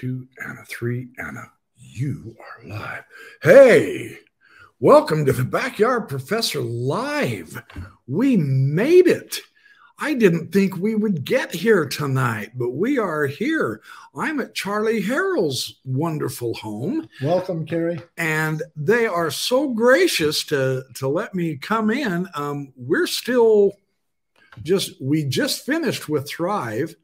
two, and a three, and a you are live. Hey, welcome to the Backyard Professor Live. We made it. I didn't think we would get here tonight, but we are here. I'm at Charlie Harrell's wonderful home. Welcome, Kerry. And they are so gracious to, to let me come in. Um, we're still just, we just finished with Thrive.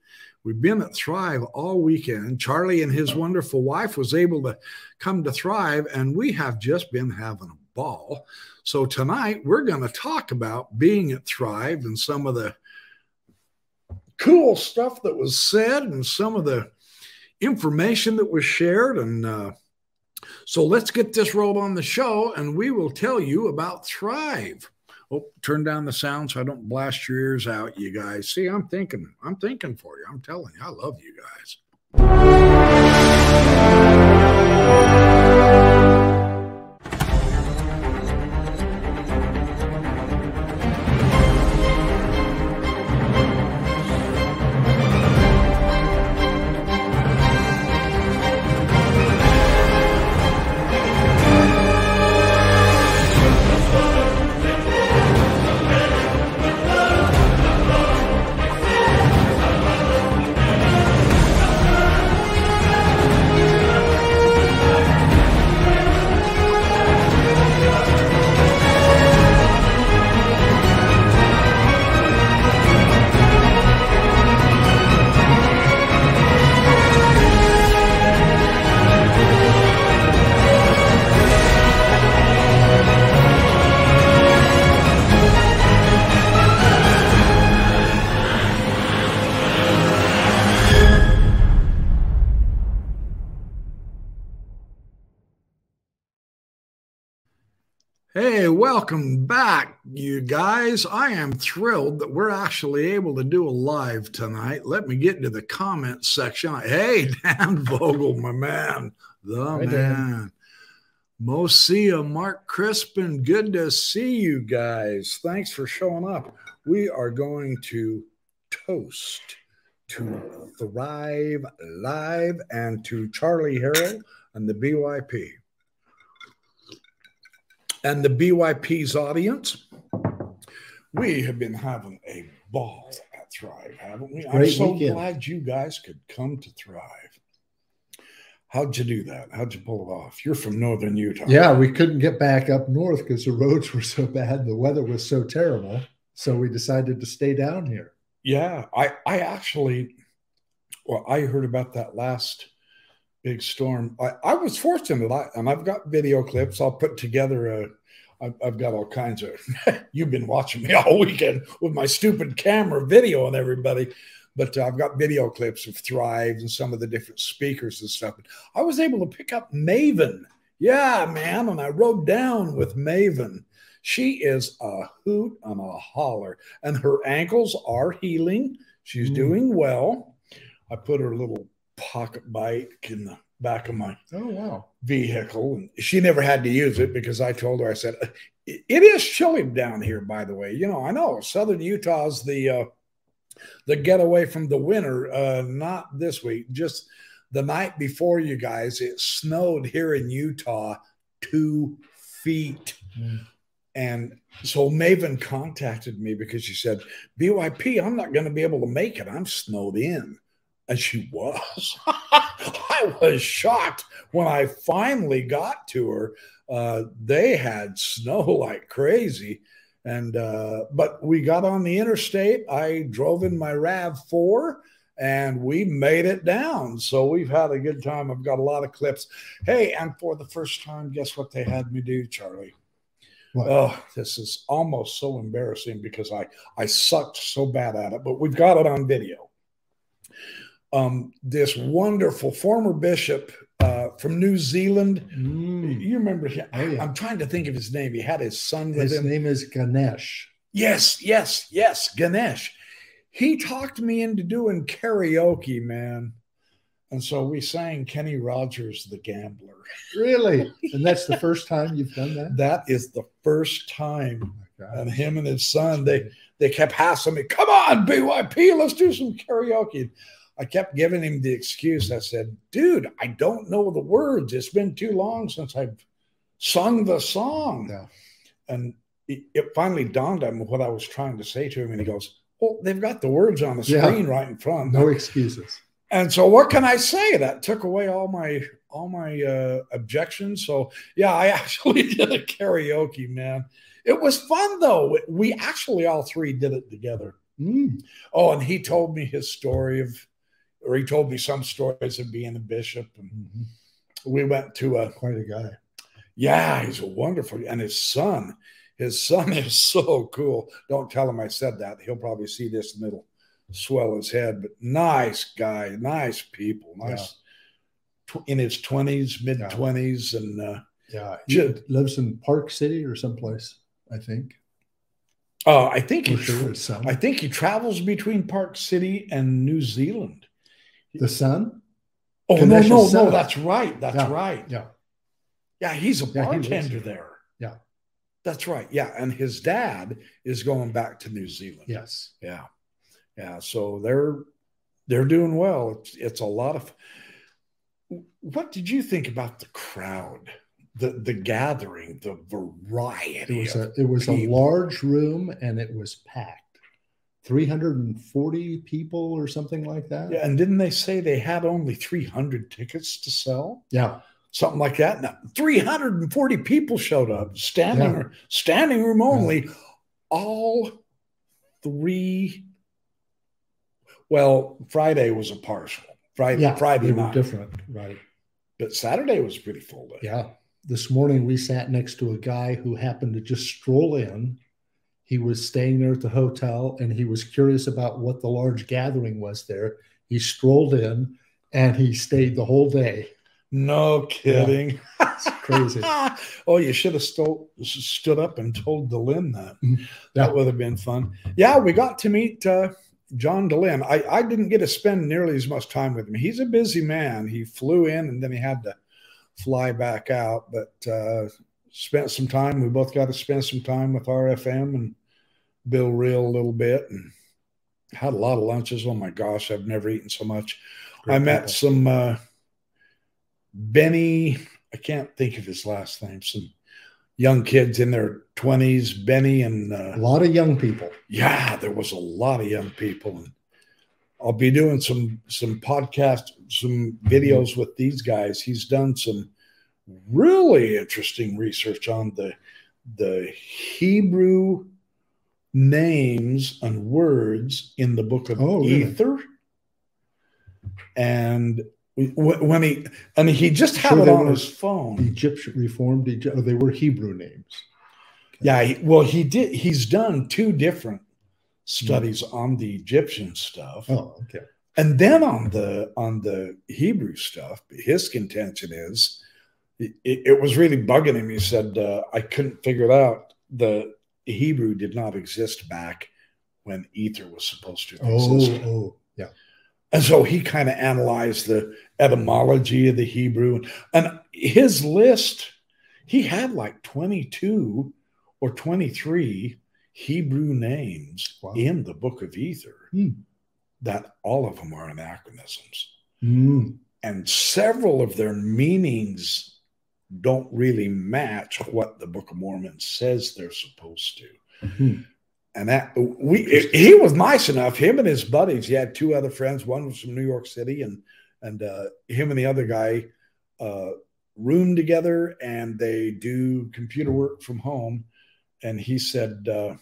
We've been at Thrive all weekend. Charlie and his wonderful wife was able to come to Thrive, and we have just been having a ball. So tonight we're going to talk about being at Thrive and some of the cool stuff that was said and some of the information that was shared. And uh, so let's get this rolled on the show and we will tell you about Thrive. Oh, turn down the sound so I don't blast your ears out, you guys. See, I'm thinking, I'm thinking for you. I'm telling you, I love you guys. Welcome back, you guys. I am thrilled that we're actually able to do a live tonight. Let me get into the comment section. Hey, Dan Vogel, my man, the Hi, man. Mosia, Mark Crispin, good to see you guys. Thanks for showing up. We are going to toast to Thrive Live and to Charlie Harrell and the BYP and the BYP's audience. We have been having a ball at Thrive, haven't we? I'm so weekend. glad you guys could come to Thrive. How'd you do that? How'd you pull it off? You're from northern Utah. Yeah, we couldn't get back up north because the roads were so bad, the weather was so terrible. So we decided to stay down here. Yeah, I I actually well, I heard about that last big storm. I, I was fortunate, I, and I've got video clips. I'll put together a. I've, I've got all kinds of. you've been watching me all weekend with my stupid camera video and everybody, but uh, I've got video clips of Thrive and some of the different speakers and stuff. I was able to pick up Maven. Yeah, man, and I rode down with Maven. She is a hoot and a holler, and her ankles are healing. She's mm. doing well. I put her little pocket bike in the back of my oh wow. vehicle and she never had to use it because i told her i said it is chilly down here by the way. You know i know southern utah's the uh the getaway from the winter uh not this week just the night before you guys it snowed here in utah two feet. Mm. and so maven contacted me because she said byp i'm not going to be able to make it. I'm snowed in and she was. I was shocked when I finally got to her. Uh, they had snow like crazy. And, uh, but we got on the interstate. I drove in my RAV4 and we made it down. So we've had a good time. I've got a lot of clips. Hey, and for the first time, guess what they had me do, Charlie? What? Oh, this is almost so embarrassing because I I sucked so bad at it, but we've got it on video um, this wonderful former bishop uh, from New Zealand. Mm. You remember? Oh, yeah. I'm trying to think of his name. He had his son with his him. His name is Ganesh. Yes, yes, yes, Ganesh. He talked me into doing karaoke, man. And so we sang Kenny Rogers, The Gambler. Really? And that's the first time you've done that? That is the first time. Oh and him and his son, they they kept hassling me, come on, BYP, let's do some karaoke. I kept giving him the excuse. I said, dude, I don't know the words. It's been too long since I've sung the song. Yeah. And it, it finally dawned on me what I was trying to say to him. And he goes, Well, they've got the words on the Yeah. screen right in front. No excuses. And so what can I say? That took away all my all my uh, objections. So yeah, I actually did a karaoke, man. It was fun though. We actually all three did it together. Mm. Oh, and he told me his story of, or he told me some stories of being a bishop. And Mhm. we went to a, Quite a guy. yeah, he's a wonderful, and his son, his son is so cool. Don't tell him I said that. He'll probably see this and it'll swell his head. But nice guy, nice people, nice. tw- In his twenties, mid twenties, and uh, Yeah. He Ju- lives in Park City or someplace, I think. uh, I think he, sure, tra- his son. I think he travels between Park City and New Zealand. The son? Oh no, no, no, that's right, that's Yeah. right. Yeah. Yeah, he's a Yeah, he bartender there. there. Yeah. That's right. Yeah. And his dad is going back to New Zealand. Yes. Yeah. Yeah. So they're they're doing well. It's it's a lot of what did you think about the crowd? The the gathering, the variety. It was a it was a large room and it was packed. 340 people or something like that. yeah, and didn't they say they had only 300 tickets to sell? Yeah. Something like that. Now, 340 people showed up, standing Yeah. standing room only. All three. Well, Friday was a partial. Friday, Yeah. Friday night, different. Right. but Saturday was pretty full day. Yeah. This morning we sat next to a guy who happened to just stroll in. He was staying there at the hotel and he was curious about what the large gathering was there. He strolled in and he stayed the whole day. No kidding. It's crazy. oh, you should have stole, stood up and told Dehlin that. Mhm. Yeah. That would have been fun. Yeah, we got to meet uh, John Dehlin. I, I didn't get to spend nearly as much time with him. He's a busy man. He flew in and then he had to fly back out, but uh, spent some time. We both got to spend some time with RFM and Bill Reel a little bit and had a lot of lunches. Oh my gosh, I've never eaten so much. I met people. some uh, Benny. I can't think of his last name. Some young kids in their twenties, Benny and uh, a lot of young people. yeah, there was a lot of young people. And I'll be doing some some podcast, some videos with these guys. He's done some really interesting research on the the Hebrew names and words in the book of Oh, really? Ether. And when he I mean, he just had Sure it on his phone. Egyptian Reformed Egypt. Oh, they were Hebrew names. Yeah, well, he did. He's done two different studies mm-hmm. on the Egyptian stuff, Oh, okay. and then on the on the Hebrew stuff. His contention is it, it was really bugging him. He said, uh, "I couldn't figure it out. The Hebrew did not exist back when Ether was supposed to Oh, exist." oh, yeah. And so he kind of analyzed the etymology of the Hebrew. And his list, he had like 22 or 23 Hebrew names Wow. in the book of Ether, Hmm. that all of them are anachronisms. Mm, And several of their meanings don't really match what the Book of Mormon says they're supposed to mhm. and that we he was nice enough. Him and his buddies. He had two other friends. One was from New York City, and and uh, him and the other guy uh, room together, and they do computer work from home. And he said uh,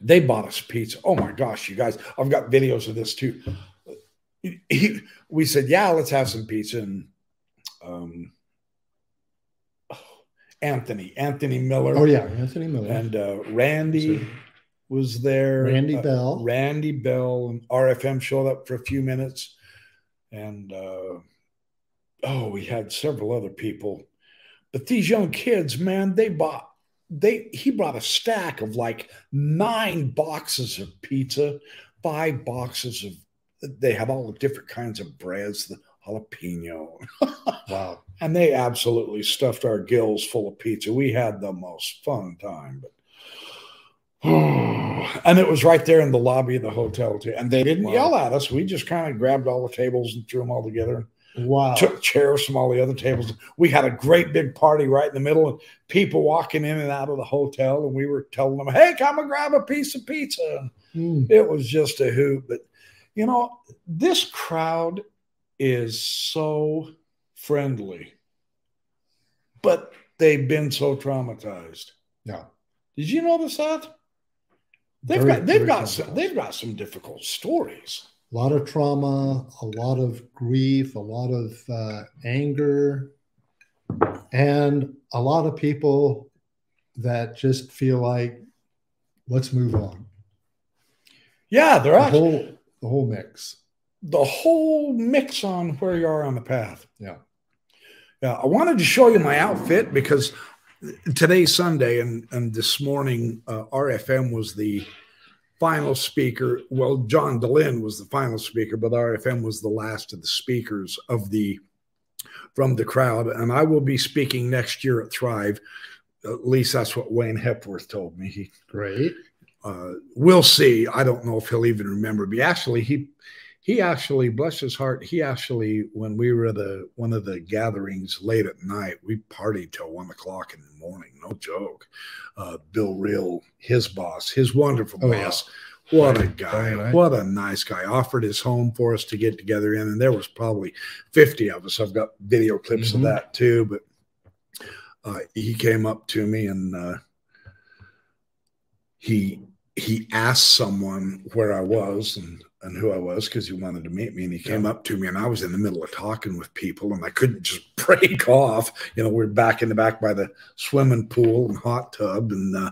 they bought us pizza. Oh my gosh, you guys! I've got videos of this too. He, we said, yeah, let's have some pizza, and um, Anthony, Anthony Miller, Oh, yeah. Anthony Miller. and uh, Randy So- was there. Randy Uh, Bell. Randy Bell and RFM showed up for a few minutes, and uh, oh, we had several other people. But these young kids, man, they bought they he brought a stack of like nine boxes of pizza, five boxes of they have all the different kinds of breads, the jalapeno, wow. And they absolutely stuffed our gills full of pizza. We had the most fun time, but and it was right there in the lobby of the hotel too. And they didn't Wow. yell at us. We just kind of grabbed all the tables and threw them all together. Wow. Took chairs from all the other tables. We had a great big party right in the middle, and people walking in and out of the hotel. And we were telling them, "Hey, come and grab a piece of pizza." Hmm. It was just a hoot. But you know, this crowd is so friendly, but they've been so traumatized. Yeah. Did you notice that? They've Very- got they've got some, they've got some difficult stories. A lot of trauma, a lot of grief, a lot of uh, anger, and a lot of people that just feel like, let's move on. Yeah, they're The actually whole, the whole mix. the whole mix on where you are on the path. Yeah. Yeah, I wanted to show you my outfit because today's Sunday and and this morning uh, RFM was the final speaker. Well, John Dehlin was the final speaker, but RFM was the last of the speakers of the from the crowd, and I will be speaking next year at Thrive. At least that's what Wayne Hepworth told me. Great. uh, we'll see. I don't know if he'll even remember me. Actually, he he actually, bless his heart, he actually, when we were at a, one of the gatherings late at night, we partied till one o'clock in the morning. No joke. Uh, Bill Reel, his boss, his wonderful Oh, boss. What a guy. nice. What a nice guy. Offered his home for us to get together in. And there was probably 50 of us. I've got video clips Mhm. of that too. But uh, he came up to me and uh, he he asked someone where I was and and who I was because he wanted to meet me. And he came up to me, and I was in the middle of talking with people, and I couldn't just break off. You know, we're back in the back by the swimming pool and hot tub, and uh,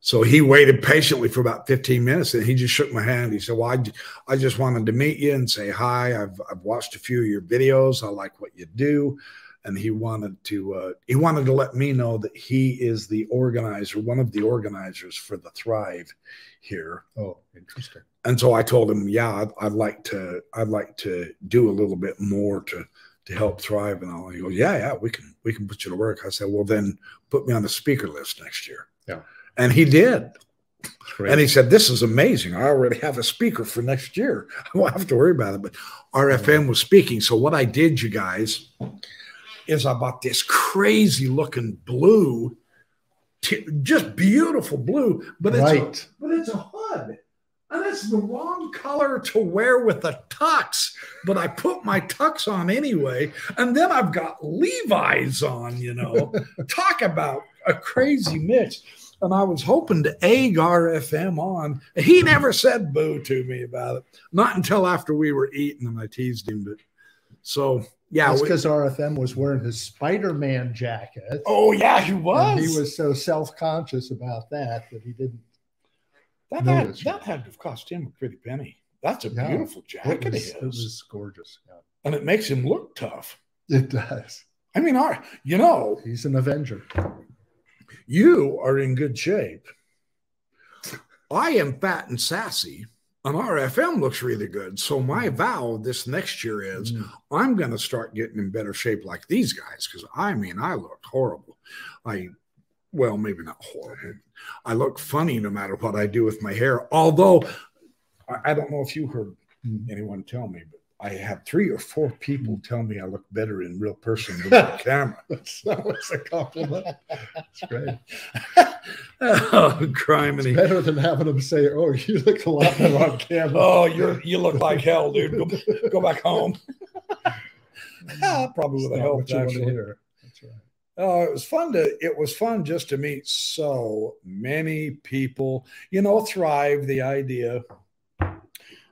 so he waited patiently for about 15 minutes, and he just shook my hand. He said, "Well, I, I just wanted to meet you and say hi. I've I've watched a few of your videos. I like what you do." And he wanted to uh, he wanted to let me know that he is the organizer, one of the organizers for the Thrive here Oh, interesting. And so I told him, yeah, I'd, I'd like to, I'd like to do a little bit more to to help thrive and all. He goes, yeah, yeah, we can, we can put you to work. I said, well, then put me on the speaker list next year. Yeah. and he did. Great. And he said, this is amazing. I already have a speaker for next year. I won't have to worry about it. But RFM was speaking. So what I did, you guys, is I bought this crazy looking blue, just beautiful blue, but it's a- but it's a hood. And it's the wrong color to wear with a tux. But I put my tux on anyway. And then I've got Levi's on, you know. Talk about a crazy mix. And I was hoping to egg RFM on. He never said boo to me about it. Not until after we were eating and I teased him. But so yeah. That's because RFM was wearing his Spider-Man jacket. oh yeah, he was. And he was so self-conscious about that that he didn't. That, No, had, that had to have cost him a pretty penny. That's a Yeah. beautiful jacket of was, his. it was gorgeous. Yeah. and it makes him look tough. It does. I mean, our, you know, He's an Avenger. you are in good shape. I am fat and sassy, and RFM looks really good. So my vow this next year is Mm. I'm going to start getting in better shape like these guys because I mean, I look horrible. I, well, maybe not horrible. I look funny no matter what I do with my hair. Although I, don't know if you heard anyone tell me, but I have three or four people hmm. tell me I look better in real person than on camera. That's that a compliment. It's great. oh, It's criminy. better than having them say, "Oh, you look a lot better on camera." Oh, you're you look like hell, dude. Go, go back home. Probably It's would have helped you to actually. Oh, it was fun to it was fun just to meet so many people. You know, Thrive, the idea,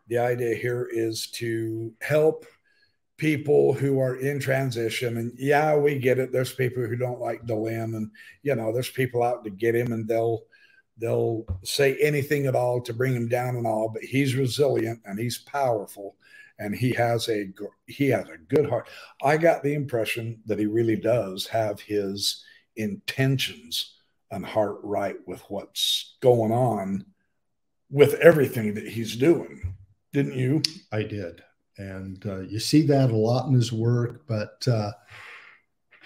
the idea here is to help people who are in transition. And yeah, we get it. There's people who don't like Dehlin, and you know, there's people out to get him, and they'll they'll say anything at all to bring him down and all. But he's resilient and he's powerful, and he has a he has a good heart. I got the impression that he really does have his intentions and heart right with what's going on with everything that he's doing. Didn't you? I did, and uh, you see that a lot in his work. But uh,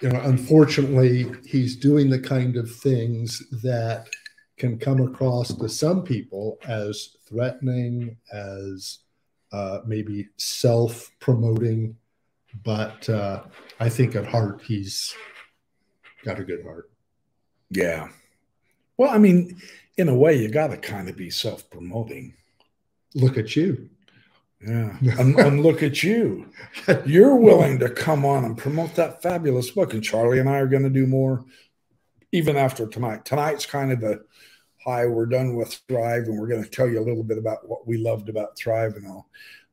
you know, unfortunately, he's doing the kind of things that can come across to some people as threatening, as uh, maybe self promoting. But uh, I think at heart, he's got a good heart. Yeah. Well, I mean, in a way, you got to kind of be self promoting. Look at you. Yeah. and, and, look at you. You're willing to come on and promote that fabulous book. And Charlie and I are going to do more even after tonight. Tonight's kind of the high. We're done with Thrive, and we're going to tell you a little bit about what we loved about Thrive and all.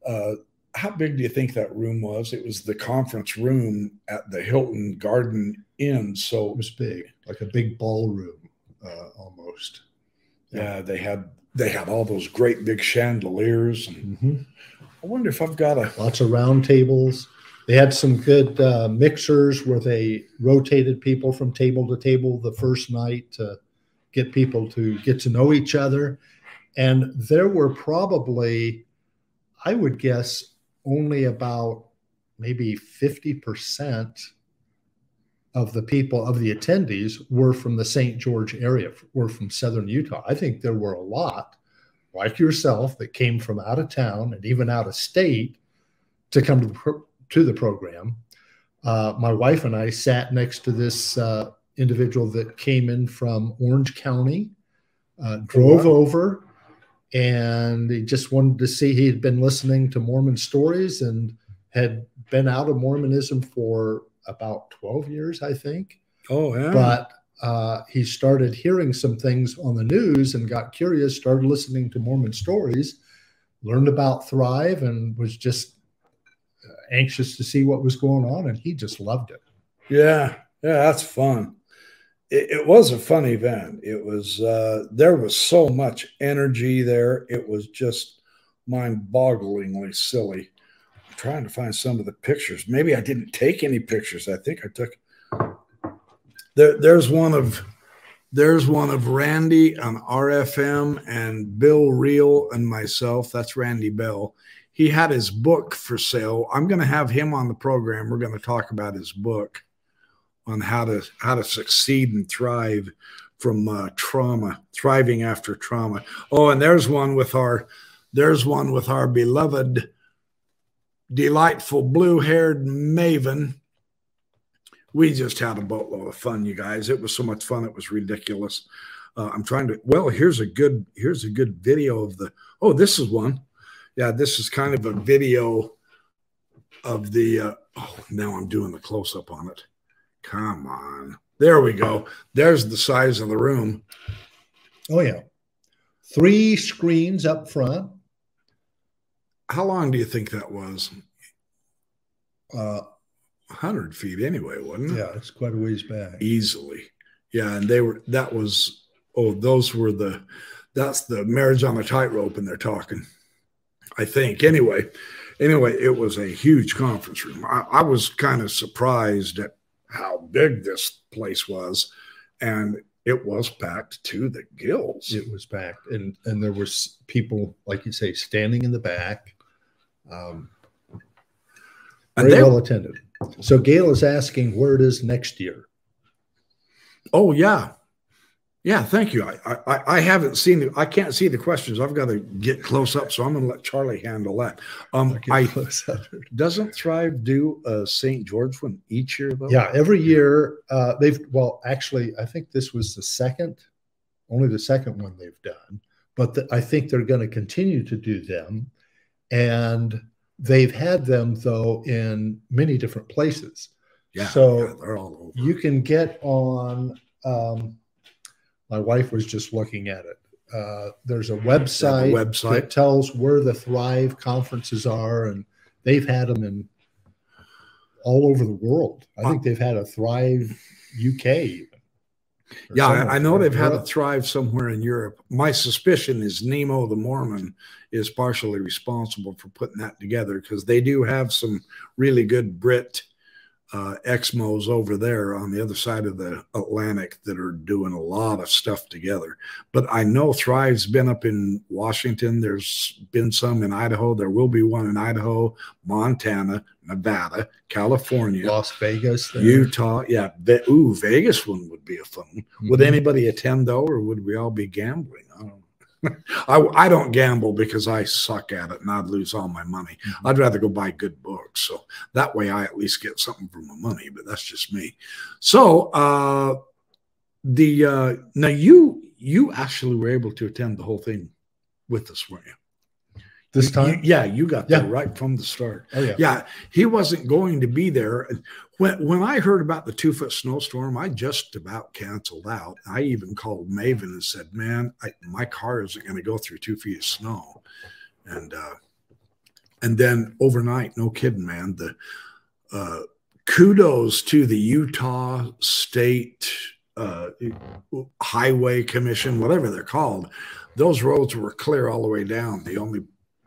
Uh, how big do you think that room was? It was the conference room at the Hilton Garden Inn. So it was big, like a big ballroom uh, almost. Yeah. yeah. they had they had all those great big chandeliers, and mm-hmm. I wonder if I've got a lots of round tables. They had some good uh, mixers where they rotated people from table to table the first night to get people to get to know each other. And there were probably, I would guess, only about maybe 50% of the people, of the attendees, were from the St. George area, were from southern Utah. I think there were a lot, like yourself, that came from out of town and even out of state to come to the to the program. Uh, my wife and I sat next to this uh, individual that came in from Orange County, uh, drove wow. over, and he just wanted to see. He had been listening to Mormon stories and had been out of Mormonism for about 12 years, I think. Oh, yeah. But uh, he started hearing some things on the news and got curious, started listening to Mormon stories, learned about Thrive, and was just anxious to see what was going on, and he just loved it. Yeah, yeah, that's fun. It, it was a fun event. It was uh, there was so much energy there. It was just mind-bogglingly silly. I'm trying to find some of the pictures. Maybe I didn't take any pictures. I think I took. There, there's one of there's one of Randy on RFM and Bill Reel and myself. That's Randy Bell he had his book for sale. I'm going to have him on the program. We're going to talk about his book on how to how to succeed and thrive from uh, trauma, thriving after trauma. Oh, and there's one with our there's one with our beloved, delightful blue-haired maven. We just had a boatload of fun, you guys. It was so much fun. It was ridiculous. Uh, I'm trying to. Well, here's a good here's a good video of the. Oh, this is one yeah, this is kind of a video of the. Uh, oh, now I'm doing the close up on it. Come on. There we go. There's the size of the room. Oh, yeah. Three screens up front. How long do you think that was? Uh, 100 feet anyway, wasn't it? Yeah, it's quite a ways back. Easily. Yeah. And they were, that was, oh, those were the, that's the marriage on the tightrope, and they're talking. I think. Anyway, anyway, it was a huge conference room. I, I was kind of surprised at how big this place was, and it was packed to the gills. It was packed, and and there was people, like you say, standing in the back. Um, very they, well attended. So Gail is asking where it is next year. Oh yeah, yeah, thank you. I, I, I haven't seen the, I can't see the questions. I've got to get close up, so I'm going to let Charlie handle that. Um, I doesn't Thrive do a St. George one each year though? Yeah, every year uh, they've. Well, actually, I think this was the second, only the second one they've done. But the, I think they're going to continue to do them, and they've had them though in many different places. Yeah, so yeah, they're all over. You can get on. Um, my wife was just looking at it. Uh, there's a website, a website that tells where the Thrive conferences are, and they've had them in all over the world. I think they've had a Thrive UK. Yeah, I know they've had a Thrive somewhere in Europe. My suspicion is Nemo the Mormon is partially responsible for putting that together because they do have some really good Brit uh, Exmos over there on the other side of the Atlantic that are doing a lot of stuff together. But I know Thrive's been up in Washington. There's been some in Idaho. There will be one in Idaho, Montana, Nevada, California, Las Vegas, there. Utah. Yeah. Ve- Ooh, Vegas one would be a fun one. Would Mhm. anybody attend though, or would we all be gambling? I don't I, I don't gamble because I suck at it and I'd lose all my money. Mhm. I'd rather go buy good books. So that way I at least get something for my money, but that's just me. So uh the uh now you you actually were able to attend the whole thing with us, weren't you? this You- time. yeah, you got there right from the start. Oh yeah. Yeah, he wasn't going to be there. When when I heard about the two foot snowstorm, I just about canceled out. I even called Maven and said, "Man, I, my car isn't going to go through two feet of snow." And uh, and then overnight, no kidding, man. The uh, kudos to the Utah State uh, Highway Commission, whatever they're called. Those roads were clear all the way down. The only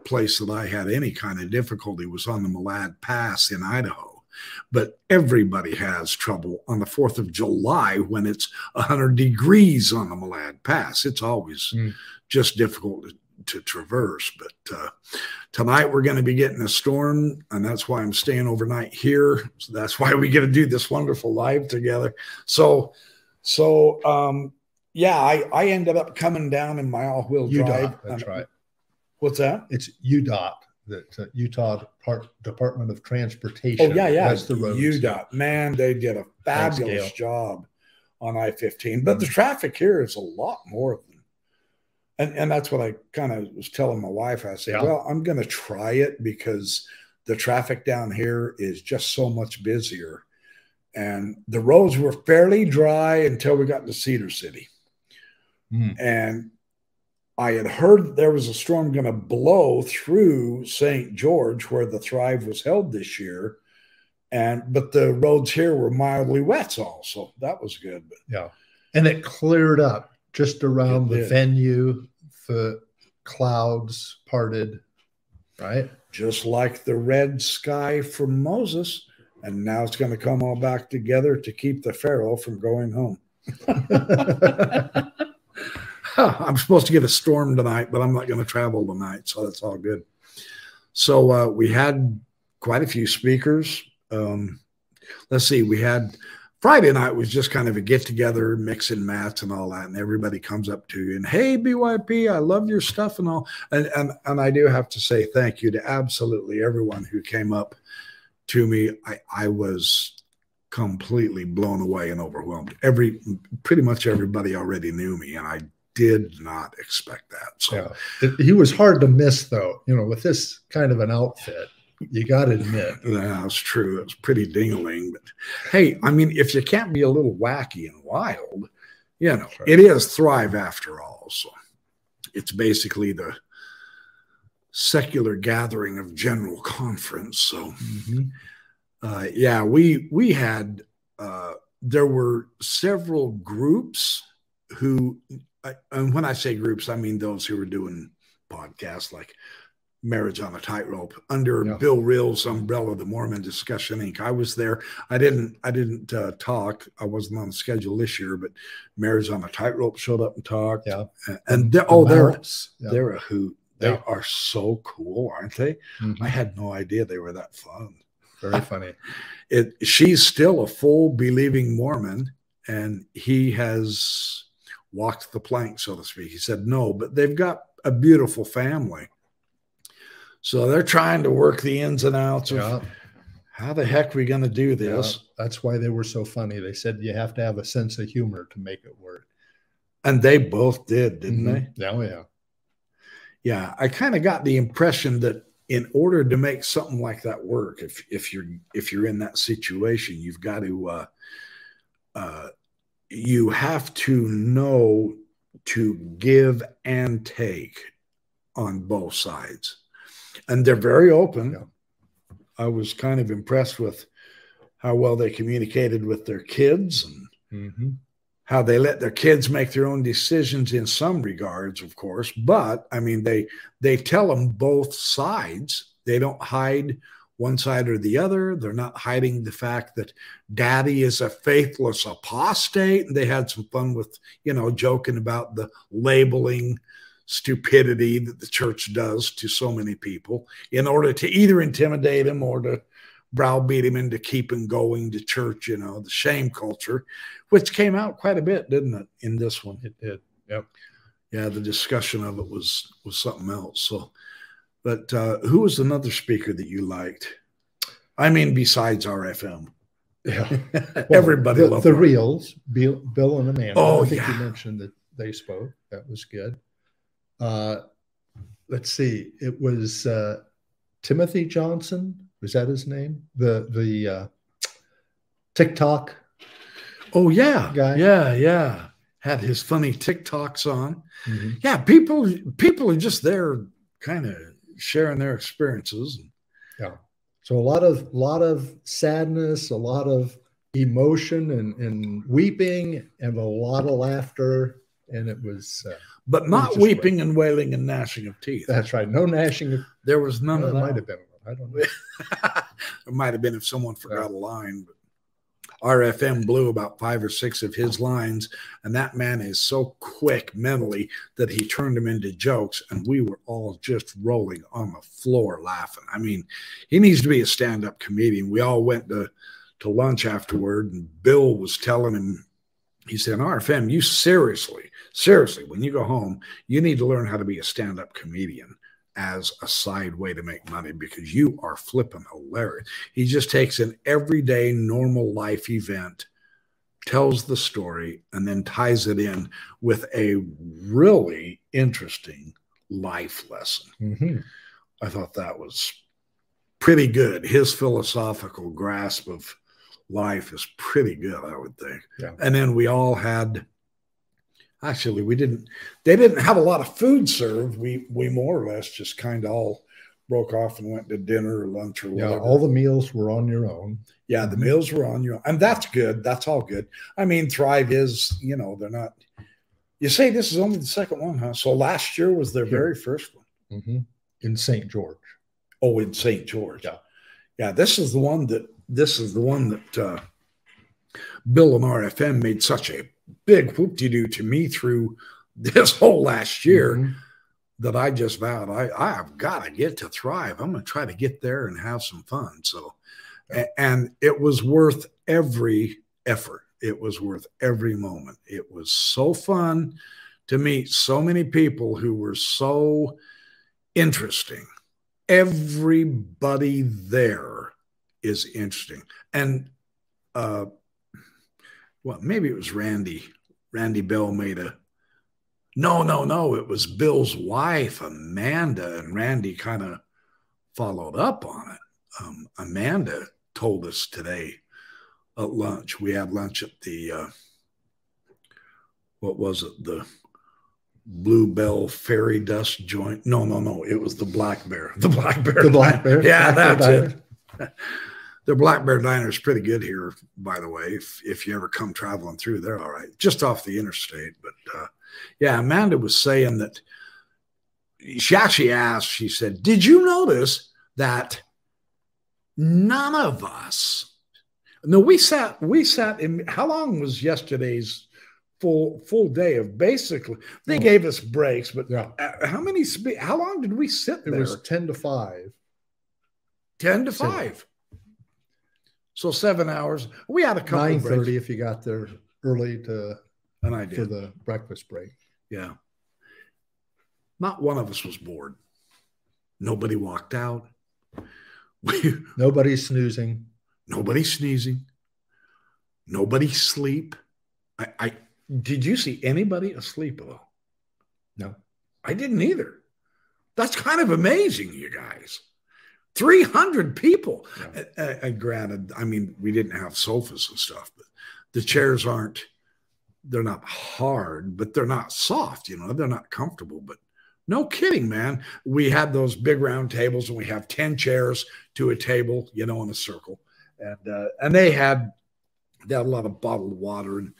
place that I had any kind of difficulty was on the Malad Pass in Idaho. But everybody has trouble on the 4th of July when it's 100 degrees on the Malad Pass. It's always Mm. just difficult to, to traverse. But uh, tonight we're going to be getting a storm, and that's why I'm staying overnight here. So that's why we get to do this wonderful live together. So, so um, yeah, I, I ended up coming down in my all wheel drive. That's Um, right. What's that? It's UDOT, the uh, Utah Depart- Department of Transportation. Oh yeah, yeah. That's the roads. UDOT. Man, they did a fabulous job on I fifteen. But the traffic here is a lot more than, and and that's what I kind of was telling my wife. I said, Yeah. well, I'm going to try it because the traffic down here is just so much busier, and the roads were fairly dry until we got to Cedar City, Mm. and I had heard that there was a storm going to blow through St. George, where the Thrive was held this year, and but the roads here were mildly wet, also that was good. But Yeah. And it cleared up just around the did. venue. The clouds parted, right? just like the red sky from Moses, and now it's going to come all back together to keep the Pharaoh from going home. Huh, I'm supposed to get a storm tonight, but I'm not going to travel tonight, so that's all good. So uh, we had quite a few speakers. Um, let's see, we had Friday night was just kind of a get together, mixing mats and all that, and everybody comes up to you and hey BYP, I love your stuff and all, and and and I do have to say thank you to absolutely everyone who came up to me. I I was completely blown away and overwhelmed. Every pretty much everybody already knew me, and I did not expect that. So Yeah. He was hard to miss, though. You know, with this kind of an outfit, you got to admit. Yeah, that's true. It was pretty dingling, but hey, I mean, if you can't be a little wacky and wild, you know, Sure. it is Thrive after all. So it's basically the secular gathering of general conference. So Mhm. uh, yeah, we we had uh, there were several groups who, I- and when I say groups, I mean those who were doing podcasts like Marriage on a Tightrope under Yeah. Bill Reel's umbrella, the Mormon Discussion Inc. I was there. I didn't I didn't uh, talk. I wasn't on the schedule this year, but Marriage on a Tightrope showed up and talked. Yeah. and, and they're, The oh, they're. Yeah. they're a hoot. They Yeah. are so cool, aren't they? Mhm. I had no idea they were that fun Very funny. it she's still a full believing Mormon, and he has walked the plank, so to speak. He said no, but they've got a beautiful family. So they're trying to work the ins and outs of how the heck are we going to do Yeah. this. That's why they were so funny. They said you have to have a sense of humor to make it work. And they both did, didn't they? Mhm. Yeah, oh, yeah. Yeah, I kind of got the impression that in order to make something like that work, if if you're if you're in that situation, you've got to uh, uh, you have to know to give and take on both sides, and they're very open. Yeah. I was kind of impressed with how well they communicated with their kids and Mhm. how they let their kids make their own decisions in some regards of course but i mean they they tell them both sides they don't hide one side or the other. They're not hiding the fact that daddy is a faithless apostate. And they had some fun with, you know, joking about the labeling stupidity that the church does to so many people in order to either intimidate them or to browbeat him into keeping going to church, you know, the shame culture, which came out quite a bit, didn't it, in this one? It did. Yep. Yeah, the discussion of it was was something else. So, but uh, who was another speaker that you liked? I mean, besides RFM. Yeah. Everybody the, loved the Reels, Bill, Bill and Amanda. Oh, I think yeah. you mentioned that they spoke. That was good. Uh, let's see. It was uh, Timothy Johnson. Was that his name? The the uh, TikTok. Oh yeah, Guy. yeah, yeah. Had his funny TikToks on. Mhm. Yeah, people people are just there, kind of sharing their experiences. Yeah. So a lot of lot of sadness, a lot of emotion, and, and weeping, and a lot of laughter. And it was uh, But not just weeping and wailing and gnashing of teeth. that's right. No gnashing. Of, There was none well, of it that. might have been. I don't know. it might have been if someone forgot a line. But RFM blew about five or six of his lines, and that man is so quick mentally that he turned them into jokes, and we were all just rolling on the floor laughing. I mean, he needs to be a stand-up comedian. We all went to to lunch afterward, and Bill was telling him, he said, RFM, you seriously, seriously, when you go home, you need to learn how to be a stand-up comedian as a side way to make money because you are flipping hilarious. He just takes an everyday normal life event, tells the story, and then ties it in with a really interesting life lesson. Mhm. I thought that was pretty good. His philosophical grasp of life is pretty good, I would think. Yeah. And then we all had actually we didn't they didn't have a lot of food served. We we more or less just kind of all broke off and went to dinner or lunch or Yeah, whatever. all the meals were on your own. Yeah, the meals were on you, and that's good. That's all good. I mean, Thrive is, you know, they're not. You say this is only the second one, huh? So last year was their Yeah. very first one. Mhm. in St. George. Oh, in St. George. Yeah. yeah. This is the one that this is the one that uh, Bill and RFM made such a big whoop de doo to me through this whole last year. Mhm. that I just vowed I I've got to get to Thrive. I'm going to try to get there and have some fun. So, a- and it was worth every effort. It was worth every moment. It was so fun to meet so many people who were so interesting. Everybody there is interesting, and uh, well, maybe it was Randy. Randy Bell made a no, no, no. It was Bill's wife, Amanda, and Randy kind of followed up on it. Um, Amanda told us today at lunch. We had lunch at the, uh, what was it? The Bluebell Fairy Dust Joint. No, no, no. It was the Black Bear. The Black Bear. The Black Bear. Yeah, that's it. The Black Bear Diner is pretty good here, by the way. If if you ever come traveling through, they're all right, just off the interstate. But uh, yeah, Amanda was saying that she actually asked. She said, "Did you notice that none of us?" No, we sat. We sat in. How long was yesterday's full full day of basically? They Oh. gave us breaks, but Yeah. uh, how many? How long did we sit there It was 10 to 5. 10 to Seven. 5. So seven hours. We had a couple Nine thirty if you got there early to And I for the breakfast break. Yeah. Not one of us was bored. Nobody walked out. We, Nobody's snoozing. nobody sneezing. Nobody sleep. I, I did you see anybody asleep at all? No. I didn't either. That's kind of amazing, you guys. 300 people. Yeah. Uh, uh, granted, I mean, we didn't have sofas and stuff, but the chairs aren't, they're not hard, but they're not soft, you know, they're not comfortable. But no kidding, man. We had those big round tables and we have 10 chairs to a table, you know, in a circle. And, uh, and they had, they had a lot of bottled water and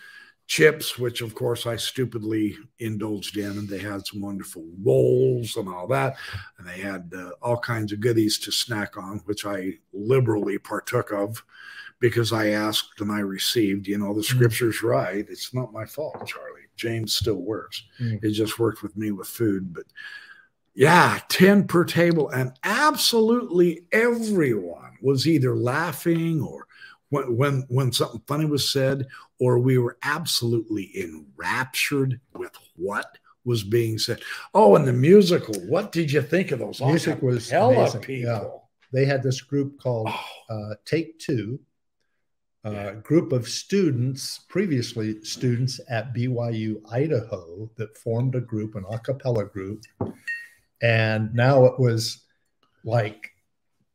chips, which of course I stupidly indulged in, and they had some wonderful rolls and all that, and they had uh, all kinds of goodies to snack on, which I liberally partook of because I asked and I received. You know, the mm. scripture's right. It's not my fault, Charlie. James still works. Mm. It just worked with me with food, but yeah, 10 per table. And absolutely everyone was either laughing or when, when, when something funny was said, or we were absolutely enraptured with what was being said. Oh, and the musical. What did you think of those? Music was hella people. Yeah. They had this group called oh. uh, Take Two, a yeah. group of students, previously students at BYU Idaho, that formed a group, an a cappella group, and now it was like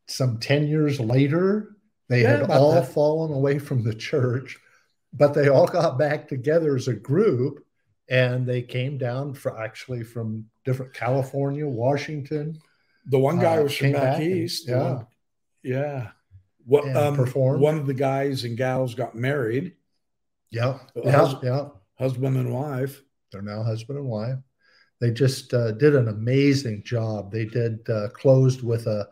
some 10 years later, they yeah, had all that. fallen away from the church, but they all got back together as a group and they came down for actually from different California, Washington. The one guy uh, was from back east. And, yeah. One, yeah. What um, performed. one of the guys and gals got married. Yeah. Yeah. yeah. Husband and wife. They're now husband and wife. They just uh, did an amazing job. They did uh, closed with a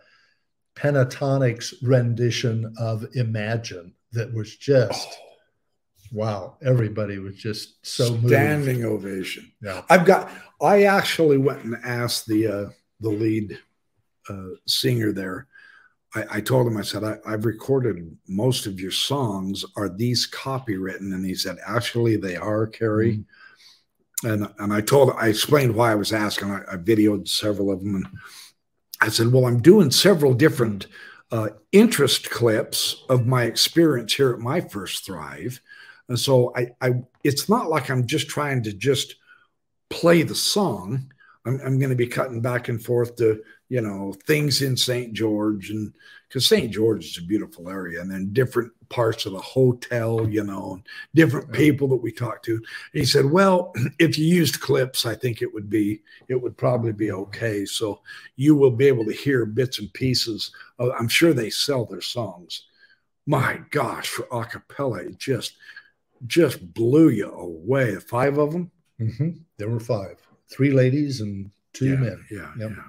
Pentatonix rendition of Imagine that was just oh. wow. Everybody was just so standing moved. ovation. Yeah, I've got. I actually went and asked the uh, the lead uh, singer there. I, I, told him, I said, I, have recorded most of your songs. Are these copywritten? And he said, Actually, they are, Kerry. Mm-hmm and and I told I explained why I was asking. I, I, videoed several of them, and I said, "Well, I'm doing several different uh, interest clips of my experience here at my first Thrive, and so I, I it's not like I'm just trying to just play the song. I'm, I'm going to be cutting back and forth to you know things in St. George and because St. George is a beautiful area, and then different parts of the hotel, you know, different people that we talked to. And he said, "Well, if you used clips, I think it would be it would probably be okay. So you will be able to hear bits and pieces. Of, I'm sure they sell their songs. My gosh, for acapella, it just just blew you away. Five of them. Mm-hmm. There were five, three ladies and two yeah, men. Yeah, yep. yeah.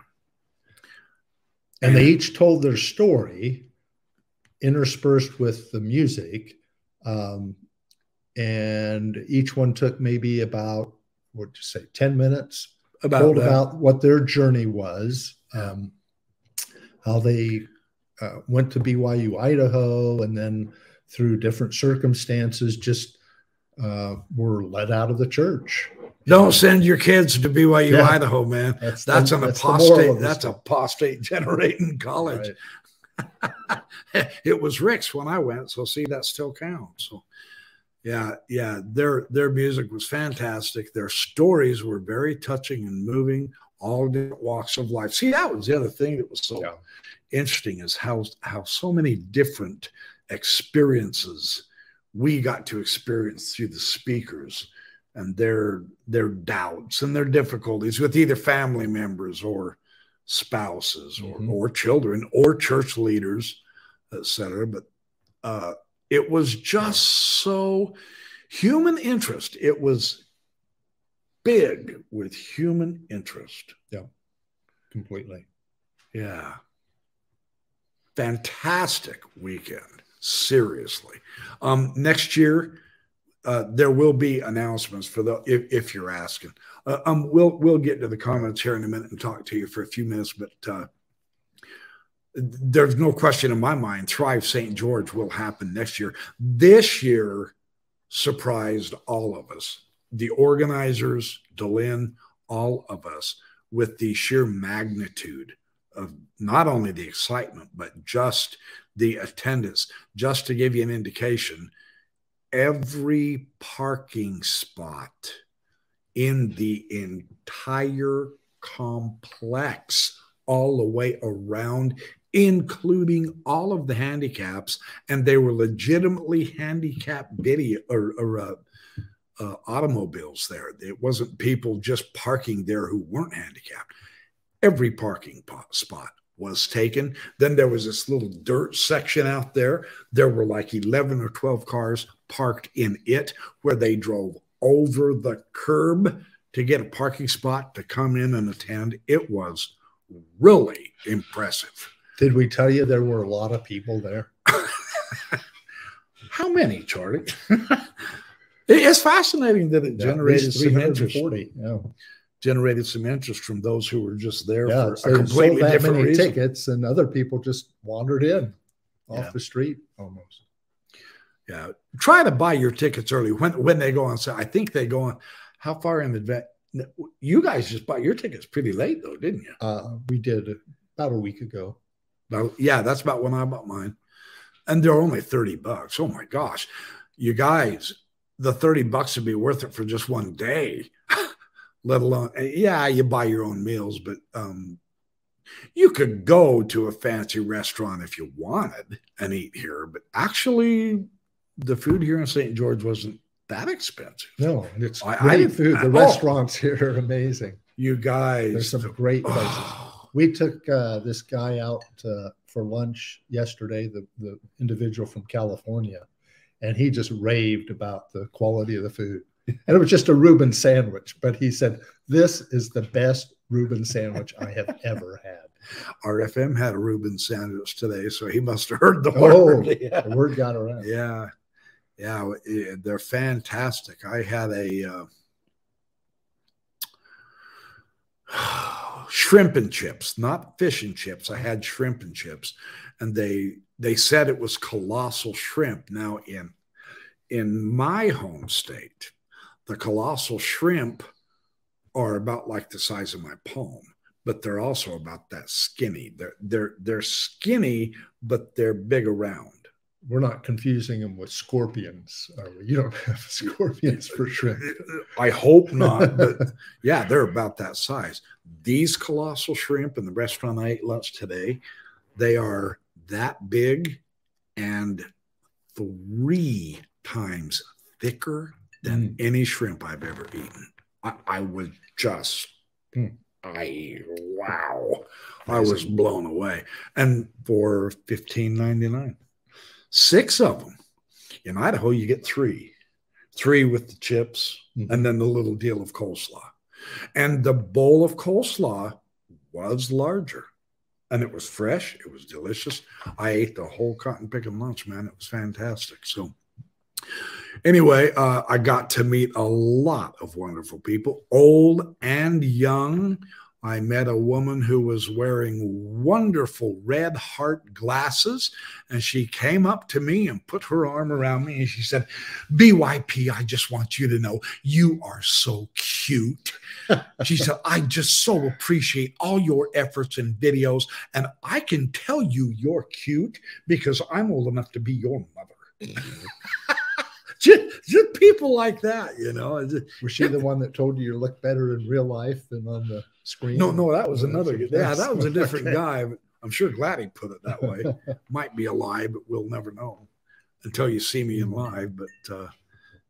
And they each told their story interspersed with the music. Um, and each one took maybe about, what you say, 10 minutes. About told that. about what their journey was, um, how they uh, went to BYU Idaho, and then through different circumstances, just uh, were let out of the church. Don't send your kids to BYU yeah. Idaho, man. That's, that's the, an that's apostate. That's apostate generating college. It was Ricks when I went, so see that still counts. So yeah, yeah, their their music was fantastic. Their stories were very touching and moving. All different walks of life. See, that was the other thing that was so yeah. interesting is how how so many different experiences we got to experience through the speakers and their their doubts and their difficulties with either family members or spouses or, mm-hmm. or children or church leaders, etc. But uh, it was just so human interest. It was big with human interest. Yeah, completely. Yeah. Fantastic weekend. Seriously. Um, next year, uh, there will be announcements for the if, if you're asking. Uh, um, we'll we'll get to the comments here in a minute and talk to you for a few minutes, but uh, there's no question in my mind. Thrive St. George will happen next year. This year surprised all of us, the organizers, Dehlin, all of us, with the sheer magnitude of not only the excitement but just the attendance. Just to give you an indication every parking spot in the entire complex all the way around including all of the handicaps and they were legitimately handicapped video or, or uh, uh, automobiles there it wasn't people just parking there who weren't handicapped every parking spot was taken. Then there was this little dirt section out there. There were like 11 or 12 cars parked in it where they drove over the curb to get a parking spot to come in and attend. It was really impressive. Did we tell you there were a lot of people there? How many, Charlie? it's fascinating that it generated some interest. 340. Yeah, Generated some interest from those who were just there yeah. for so a completely different many reason. tickets, and other people just wandered in off Yeah. the street almost. Yeah, try to buy your tickets early when when they go on sale. I think they go on. How far in advance? You guys just bought your tickets pretty late though, didn't you? Uh, we did about a week ago. About, yeah, that's about when I bought mine, and they're only thirty bucks. Oh my gosh, you guys, the thirty bucks would be worth it for just one day. Let alone, yeah, you buy your own meals, but um, you could go to a fancy restaurant if you wanted and eat here. But actually, the food here in St. George wasn't that expensive. No, it's I- I great didn't- food. The restaurants here are amazing. You guys, There's some great places. oh, We took uh, this guy out uh, for lunch yesterday, the, the individual from California, and he just raved about the quality of the food. And it was just a Reuben sandwich, but he said, This is the best Reuben sandwich I have ever had. RFM had a Reuben sandwich today, so he must have heard the Oh, word. Yeah. the word got around. Yeah, yeah, eh, they're fantastic. I had a uh, shrimp and chips, not fish and chips. I had shrimp and chips, and they they said it was colossal shrimp. Now in in my home state, the colossal shrimp are about like the size of my palm, but they're also about that skinny. They're they're they're skinny, but they're big around. We're not confusing them with scorpions. Are we? You don't have scorpions for shrimp. I hope not, but yeah, they're about that size. These colossal shrimp in the restaurant I ate lunch today, they are that big and three times thicker than any shrimp I've ever eaten. I, I was just, Hmm. I wow, I was blown away. And for fifteen ninety nine, six of them in Idaho, you get three, three with the chips, Mhm. and then the little deal of coleslaw. And the bowl of coleslaw was larger and it was fresh. It was delicious. I ate the whole cotton picking lunch, man. It was fantastic. So, anyway, uh, I got to meet a lot of wonderful people, old and young. I met a woman who was wearing wonderful red heart glasses, and she came up to me and put her arm around me and she said, BYP, I just want you to know you are so cute. She said, I just so appreciate all your efforts and videos. And I can tell you you're cute because I'm old enough to be your mother. just, just people like that, you know. Was she the one that told you you look better in real life than on the screen? No, no, that was Oh, another. Yeah, that was a different okay. guy. I'm sure glad he put it that way. Might be a lie, but we'll never know until you see me in live. But uh,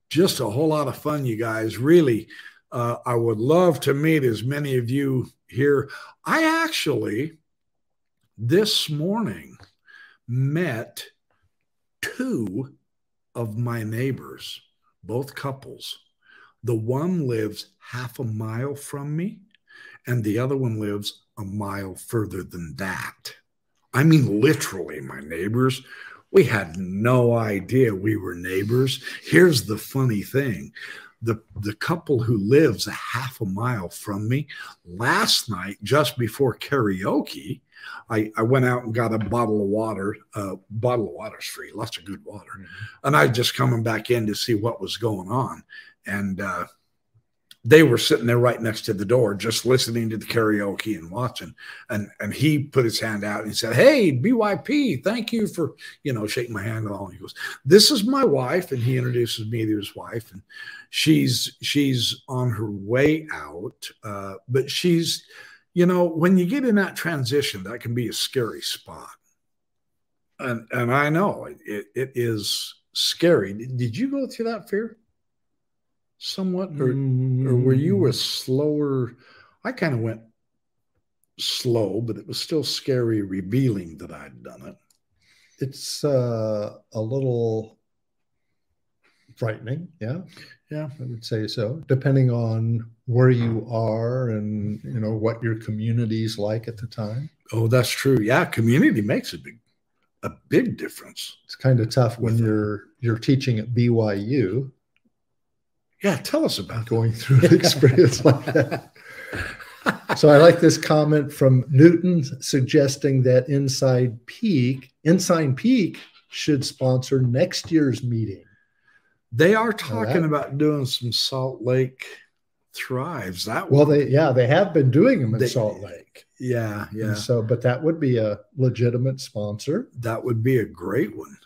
just a whole lot of fun, you guys. Really, uh, I would love to meet as many of you here. I actually this morning met two of my neighbors, both couples. The one lives half a mile from me, and the other one lives a mile further than that. I mean, literally, my neighbors. We had no idea we were neighbors. Here's the funny thing the, the couple who lives a half a mile from me, last night, just before karaoke, I, I went out and got a bottle of water. Uh, bottle of water's free, lots of good water. And I was just coming back in to see what was going on. And uh, they were sitting there right next to the door, just listening to the karaoke and watching. And and he put his hand out and he said, "Hey, BYP, thank you for you know shaking my hand and all." He goes, "This is my wife," and he introduces me to his wife, and she's she's on her way out, uh, but she's you know when you get in that transition, that can be a scary spot. And and I know it, it is scary. Did you go through that fear? Somewhat, or or were you a slower? I kind of went slow, but it was still scary revealing that I'd done it. It's uh, a little frightening. Yeah. Yeah. I would say so, depending on where you mm. are and you know what your community's like at the time. Oh, that's true. Yeah, community makes a big a big difference. It's kind of tough when you're you're teaching at BYU. Yeah, tell us about going through an experience like that. So I like this comment from Newton suggesting that Ensign Peak, Ensign Peak should sponsor next year's meeting. They are talking about doing some Salt Lake thrives. That well, they yeah, they have been doing them in they, Salt Lake. Yeah, yeah. And so, but that would be a legitimate sponsor. That would be a great one.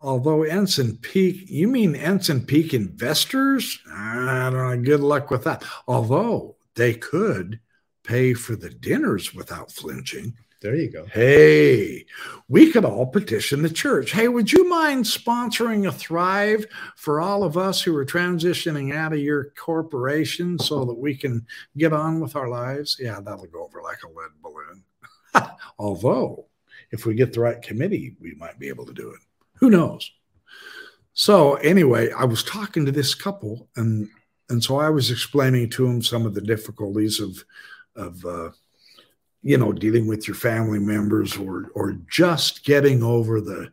Although Ensign Peak, you mean Ensign Peak investors? I don't know. Good luck with that. Although they could pay for the dinners without flinching. There you go. Hey, we could all petition the church. Hey, would you mind sponsoring a Thrive for all of us who are transitioning out of your corporation so that we can get on with our lives? Yeah, that'll go over like a lead balloon. Although, if we get the right committee, we might be able to do it. Who knows? So, anyway, I was talking to this couple, and and so I was explaining to them some of the difficulties of of uh, you know dealing with your family members or or just getting over the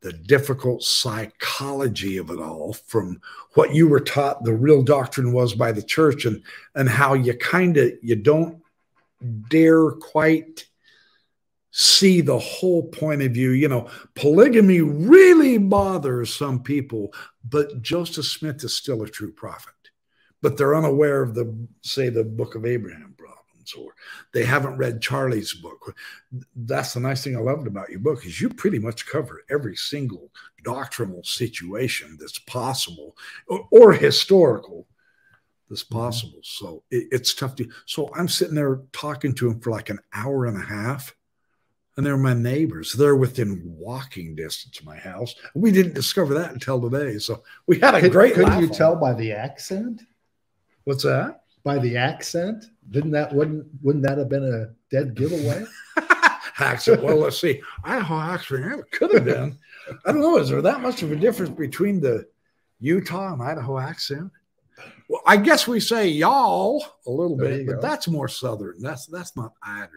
the difficult psychology of it all from what you were taught the real doctrine was by the church and and how you kind of you don't dare quite see the whole point of view. You know polygamy really bothers some people but joseph smith is still a true prophet but they're unaware of the say the book of abraham or they haven't read Charlie's book. That's the nice thing I loved about your book is you pretty much cover every single doctrinal situation that's possible or, or historical that's mm-hmm. possible. So it, it's tough to. So I'm sitting there talking to him for like an hour and a half. And they're my neighbors. They're within walking distance of my house. We didn't discover that until today. So we had a could, great. Couldn't you tell by the accent? What's that? By the accent? Didn't that wouldn't wouldn't that have been a dead giveaway? accent. Well, let's see. Idaho accent. Yeah, it could have been. I don't know. Is there that much of a difference between the Utah and Idaho accent? Well, I guess we say y'all a little there bit, but go. that's more southern. That's that's not Idaho.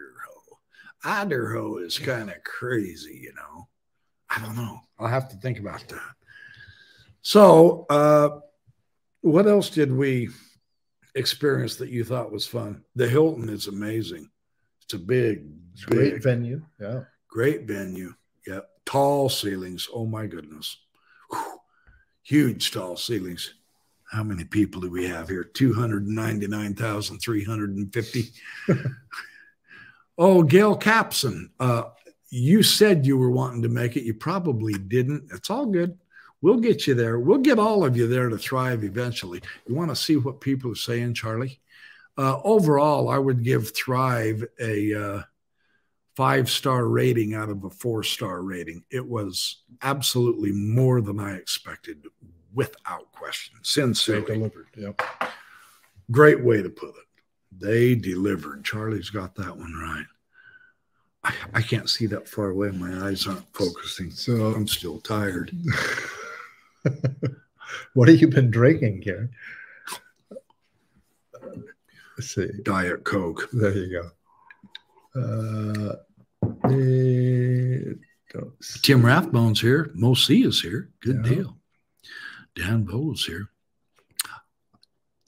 Idaho is kind of crazy, you know. I don't know. I'll have to think about that. So, uh, what else did we? Experience that you thought was fun? The Hilton is amazing. It's a big, it's big great venue. Yeah. Great venue. Yeah. Tall ceilings. Oh my goodness. Whew. Huge tall ceilings. How many people do we have here? 299,350. oh, Gail Capson. Uh, you said you were wanting to make it. You probably didn't. It's all good. We'll get you there. We'll get all of you there to thrive eventually. You want to see what people are saying, Charlie? Uh, overall, I would give Thrive a uh, five star rating out of a four star rating. It was absolutely more than I expected, without question. Sincerely they delivered. Yep. Great way to put it. They delivered. Charlie's got that one right. I, I can't see that far away. My eyes aren't focusing. So I'm still tired. what have you been drinking, Karen? Let's see. Diet Coke. There you go. Uh, Tim Rathbone's here. Mo C is here. Good yeah. deal. Dan Bowles here.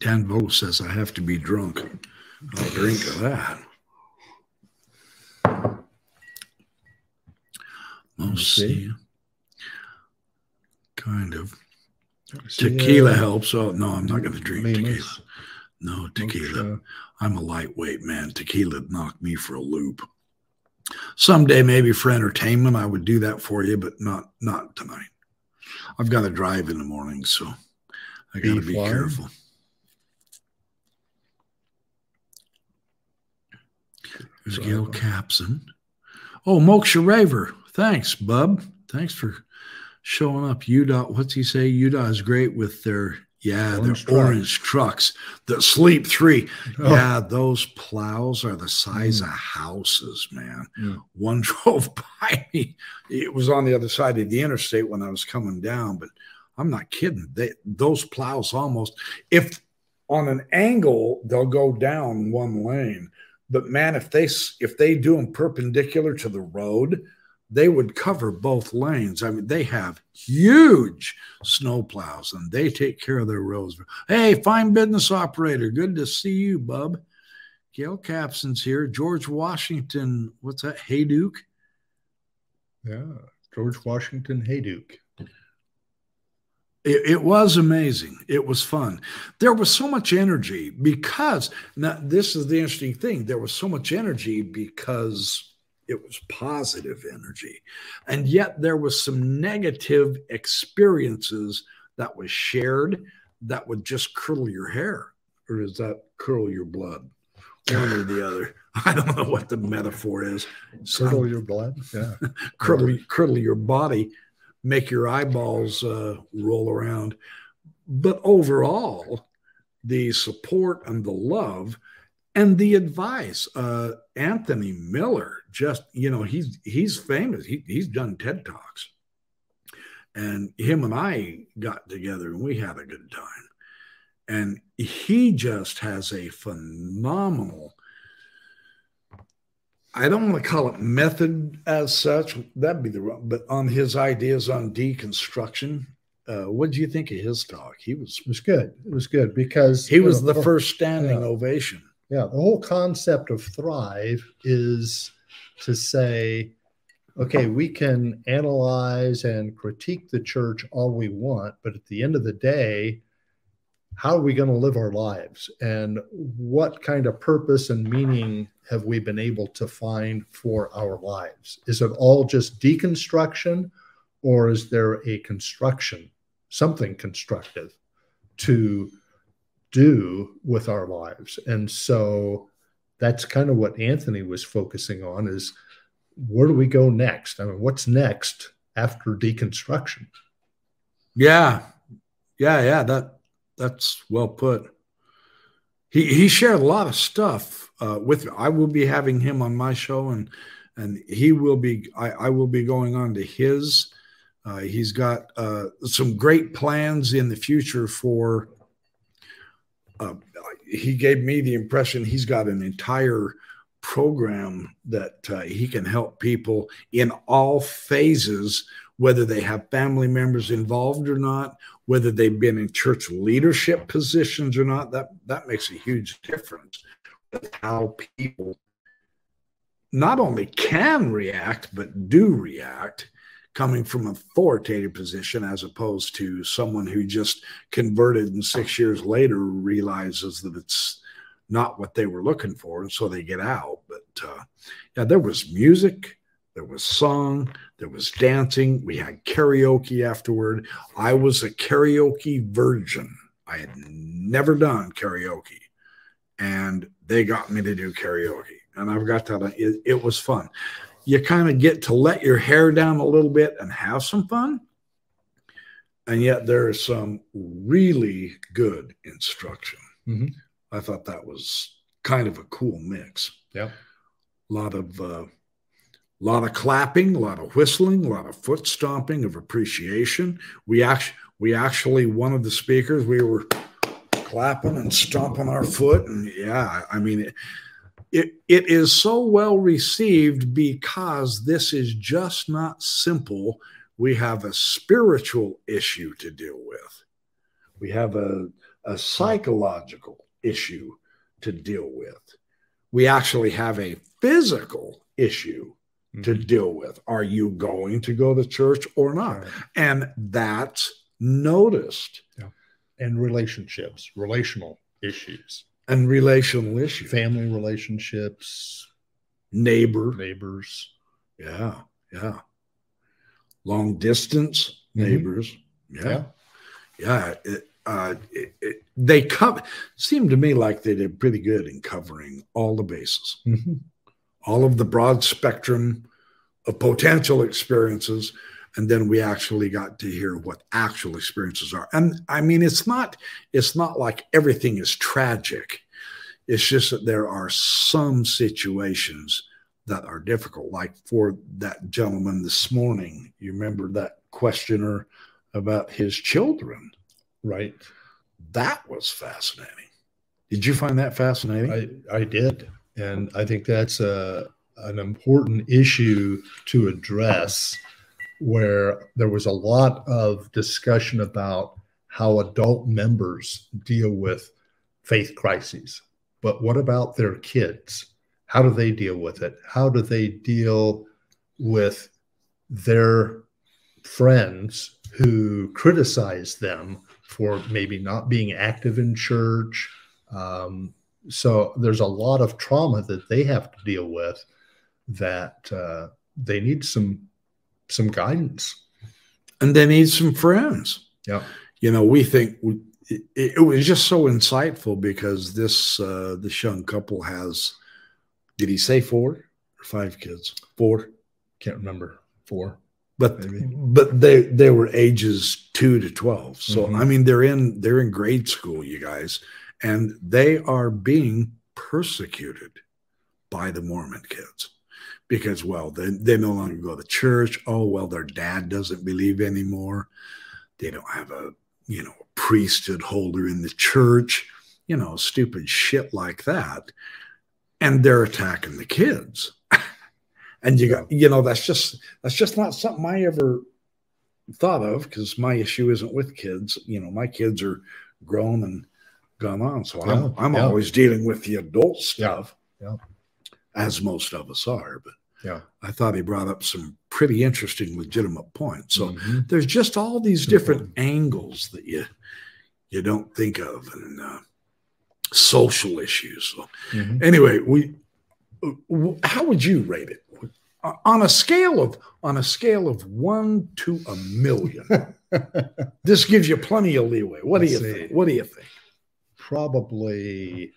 Dan Bowles says I have to be drunk. I'll drink of that. Mo C. Kind of. Tequila uh, helps. Oh no, I'm not going to drink tequila. No tequila. I'm a lightweight man. Tequila knocked me for a loop. Someday, maybe for entertainment, I would do that for you, but not not tonight. I've got to drive in the morning, so I got to be careful. There's Gail Capson. Oh, Moksha Raver. Thanks, bub. Thanks for showing up. Utah, what's he say? Utah is great with their yeah, orange their orange trucks The sleep three. Oh. Yeah, those plows are the size mm. of houses, man. Mm. One drove by me. It was on the other side of the interstate when I was coming down, but I'm not kidding. They, those plows almost, if on an angle, they'll go down one lane. But man, if they if they do them perpendicular to the road, they would cover both lanes. I mean, they have huge snow plows and they take care of their roads. Hey, fine business operator. Good to see you, bub. Gail Capson's here. George Washington, what's that? Hayduke? Yeah, George Washington Hayduke. It, it, was amazing. It was fun. There was so much energy because now this is the interesting thing. There was so much energy because it was positive energy. And yet there was some negative experiences that was shared that would just curl your hair. Or does that curl your blood? One or the other. I don't know what the metaphor is. Curdle your blood. Yeah. curdle, curdle your body make your eyeballs uh, roll around. But overall, the support and the love and the advice. Uh, Anthony Miller, just you know, he's he's famous. He, he's done TED talks, and him and I got together and we had a good time. And he just has a phenomenal I don't want to call it method as such. That'd be the wrong, but on his ideas on deconstruction. Uh, what do you think of his talk? He was it was good. It was good because he was know, the first standing yeah, ovation. Yeah, the whole concept of thrive is to say, okay, we can analyze and critique the church all we want, but at the end of the day, how are we going to live our lives and what kind of purpose and meaning have we been able to find for our lives? Is it all just deconstruction or is there a construction, something constructive to do with our lives? And so that's kind of what Anthony was focusing on is where do we go next? I mean, what's next after deconstruction? Yeah. Yeah, yeah, that that's well put. He he shared a lot of stuff uh, with me. I will be having him on my show, and and he will be. I, I will be going on to his. Uh, he's got uh, some great plans in the future for. He gave me the impression he's got an entire program that uh, he can help people in all phases, whether they have family members involved or not, whether they've been in church leadership positions or not. That that makes a huge difference with how people not only can react but do react coming from authoritative position as opposed to someone who just converted and six years later realizes that it's not what they were looking for and so they get out but uh, yeah there was music there was song there was dancing we had karaoke afterward i was a karaoke virgin i had never done karaoke and they got me to do karaoke. And I've got that. It, it was fun. You kind of get to let your hair down a little bit and have some fun. And yet there is some really good instruction. Mm-hmm. I thought that was kind of a cool mix. Yeah. A lot of uh, lot of clapping, a lot of whistling, a lot of foot stomping of appreciation. We actually we actually one of the speakers we were clapping and stomping our foot. And yeah, I mean, it, it, it is so well received because this is just not simple. We have a spiritual issue to deal with, we have a, a psychological issue to deal with. We actually have a physical issue mm-hmm. to deal with. Are you going to go to church or not? Right. And that's noticed. Yeah and relationships, relational issues, and relational issues, family relationships, neighbor, neighbors. Yeah, yeah. Long distance mm-hmm. neighbors. Mm-hmm. Yeah, yeah. yeah. It, uh, it, it, they come seemed to me like they did pretty good in covering all the bases, mm-hmm. all of the broad spectrum of potential experiences and then we actually got to hear what actual experiences are and i mean it's not it's not like everything is tragic it's just that there are some situations that are difficult like for that gentleman this morning you remember that questioner about his children. Right. That was fascinating. Did you find that fascinating? I, I did. And I think that's a, an important issue to address where there was a lot of discussion about how adult members deal with faith crises. But what about their kids? How do they deal with it? How do they deal with their friends who criticize them for maybe not being active in church? Um, so there's a lot of trauma that they have to deal with that uh, they need some some guidance. And they need some friends. Yeah. You know we think we, it, it, was just so insightful because this uh this young couple has did he say four or five kids? Four. Can't remember. Four but maybe. but they they were ages 2 to 12 so mm-hmm. i mean they're in they're in grade school you guys and they are being persecuted by the mormon kids because well they, they no longer go to church. Oh well their dad doesn't believe anymore. They don't have a you know a priesthood holder in the church you know stupid shit like that. And they're attacking the kids. And you got you know that's just that's just not something i ever thought of because my issue isn't with kids. You know my kids are grown and gone on. So yeah, i'm, I'm yeah. always dealing with the adult stuff. Yeah as most of us are. But yeah, I thought he brought up some pretty interesting, legitimate points. So mm-hmm. there's just all these different mm-hmm. angles that you you don't think of, and uh, social issues. So mm-hmm. anyway, we how would you rate it on a scale of on a scale of one to a million? this gives you plenty of leeway. What Let's do you see. think? What do you think? Probably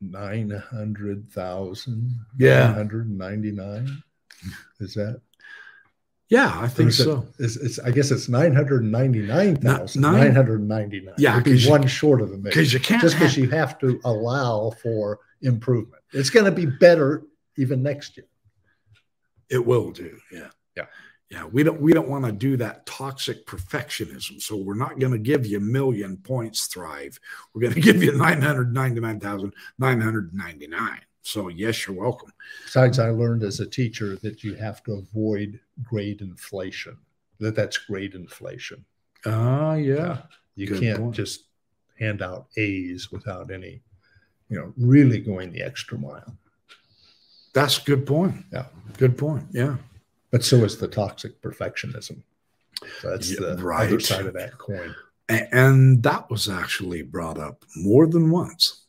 nine hundred thousand. Yeah, hundred ninety nine. Is that? Yeah, I think so. It, it's, it's, I guess it's nine hundred ninety nine thousand nine hundred ninety nine. Yeah, be one short of the million. Because you can't just because you have to allow for improvement. It's going to be better even next year. It will do. Yeah. Yeah yeah we don't we don't want to do that toxic perfectionism. So we're not going to give you a million points thrive. We're going to give you 999999 so yes you're welcome. Besides i learned as a teacher that you have to avoid grade inflation that that's grade inflation. Ah uh, yeah. You Good can't point. just hand out a's without any you know really going the extra mile. That's a good point. Yeah. Good point yeah but so is the toxic perfectionism. So that's yeah, the right. other side of that coin. And that was actually brought up more than once.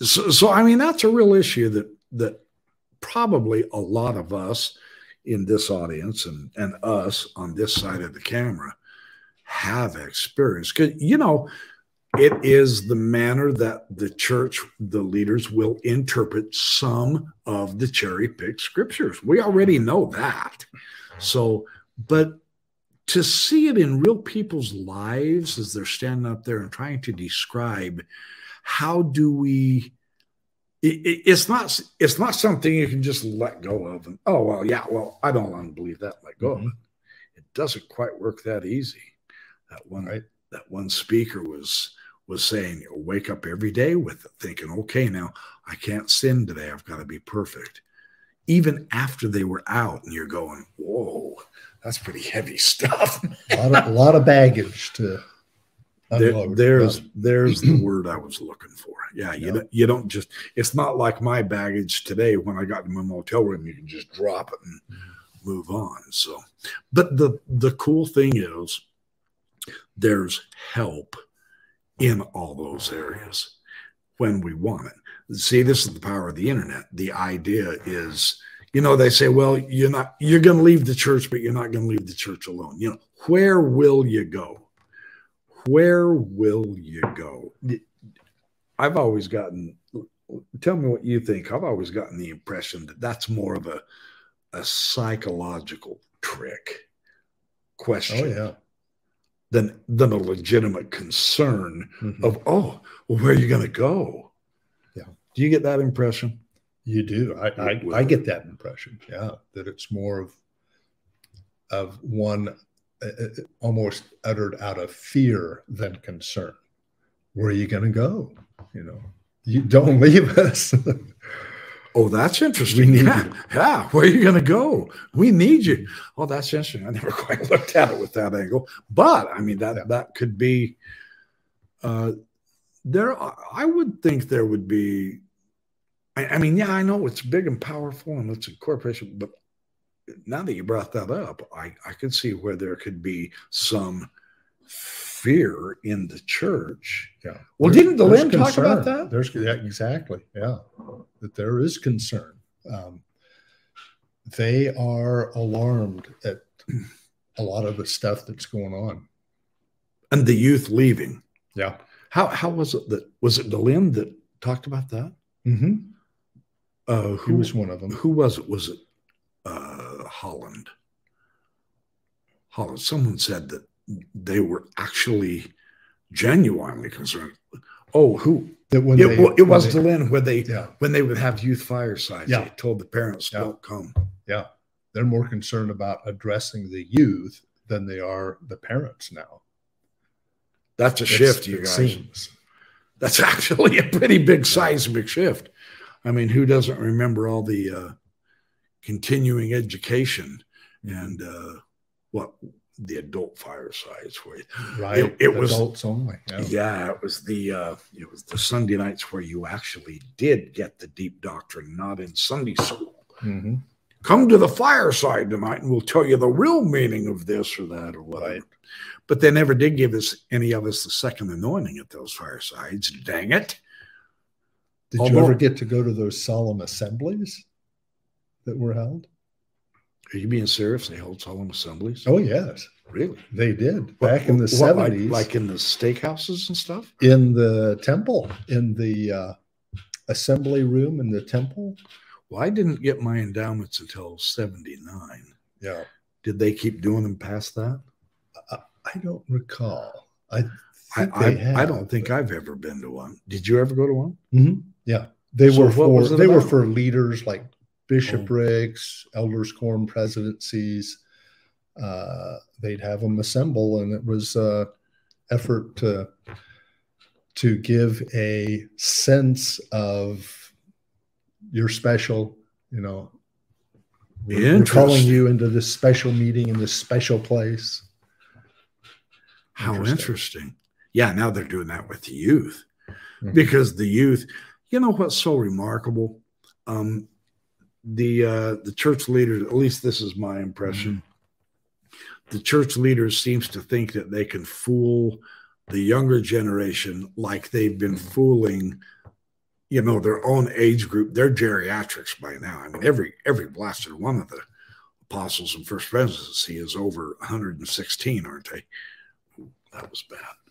So, so I mean, that's a real issue that that probably a lot of us in this audience and, and us on this side of the camera have experienced. Because, you know, it is the manner that the church, the leaders will interpret some of the cherry picked scriptures. We already know that. So, but to see it in real people's lives as they're standing up there and trying to describe how do we it, it's not it's not something you can just let go of and oh well yeah well i don't want to believe that let go mm-hmm. of it it doesn't quite work that easy that one right that one speaker was was saying, wake up every day with it, thinking, okay, now I can't sin today. I've got to be perfect. Even after they were out, and you're going, whoa, that's pretty heavy stuff. a, lot of, a lot of baggage to there, there's there's the word I was looking for. Yeah, you don't, you don't just. It's not like my baggage today. When I got in my motel room, you can just drop it and move on. So, but the the cool thing is, there's help in all those areas when we want it. See, this is the power of the internet. The idea is, you know, they say, well, you're not, you're going to leave the church, but you're not going to leave the church alone. You know, where will you go? Where will you go? I've always gotten, tell me what you think. I've always gotten the impression that that's more of a, a psychological trick oh, question. Oh, yeah than than a legitimate concern mm-hmm. of oh well, where are you going to go yeah do you get that impression you do I, I, I get that impression yeah that it's more of of one uh, uh, almost uttered out of fear than concern. Where are you going to go? You know, you don't leave us. Oh, that's interesting. Yeah. You. yeah. Where are you going to go? We need you. Oh, that's interesting. I never quite looked at it with that angle. But I mean, that, yeah. that could be, uh, there, I would think there would be, I, I mean, yeah, I know it's big and powerful and it's a corporation, but now that you brought that up, I, I could see where there could be some fear in the church. Yeah. Well, there, didn't Dehlin talk about that? There's yeah, exactly. Yeah. That there is concern. Um, they are alarmed at a lot of the stuff that's going on. And the youth leaving. Yeah. How how was it that was it Dehlin that talked about that? Mm-hmm. Uh, who he was one of them? Who was it? Was it uh, Holland? Holland. Someone said that they were actually genuinely concerned. Oh, who? That when it, they, it was they, Dehlin where they yeah. when they would have youth firesides. Yeah. They told the parents, Yeah. "Don't come." Yeah. They're more concerned about addressing the youth than they are the parents now. That's a It's- shift, you guys. seems. That's actually a pretty big seismic shift. I mean, who doesn't remember all the uh, continuing education and uh, what the adult firesides were? Right. It- it was- adults only. Yeah. Yeah, it was the uh, it was the Sunday nights where you actually did get the deep doctrine, not in Sunday school. Mhm. Come to the fireside tonight, and we'll tell you the real meaning of this or that or whatever. Right. But they never did give us any of us the second anointing at those firesides. Dang it! Did Although- you ever get to go to those solemn assemblies that were held? Are you being serious? They hold solemn assemblies? Oh, yes. really? They did What- back in the what, like- 70s. like, in the steakhouses and stuff. in the temple, in the uh, assembly room in the temple. Well, I didn't get my endowments until '79. Yeah. Did they keep doing them past that? I don't recall. I I, think I, they have. I don't think I've ever been to one. Did you ever go to one? Mhm. Yeah, they So were for they were about? Oh. for leaders like bishoprics, elders quorum presidencies. Uh, they'd have them assemble, and it was uh, effort to to give a sense of you're special. You know, we're, calling you into this special meeting in this special place. How Interesting. interesting. Yeah, now they're doing that with the youth Mhm. because the youth, you know what's so remarkable? Um, the uh, the church leaders, at least this is my impression, the church leaders seems to think that they can fool the younger generation like they've been fooling, you know, their own age group. They're geriatrics by now. I mean, every every blasted one of the apostles and first presidency is over 116, aren't they? That was bad.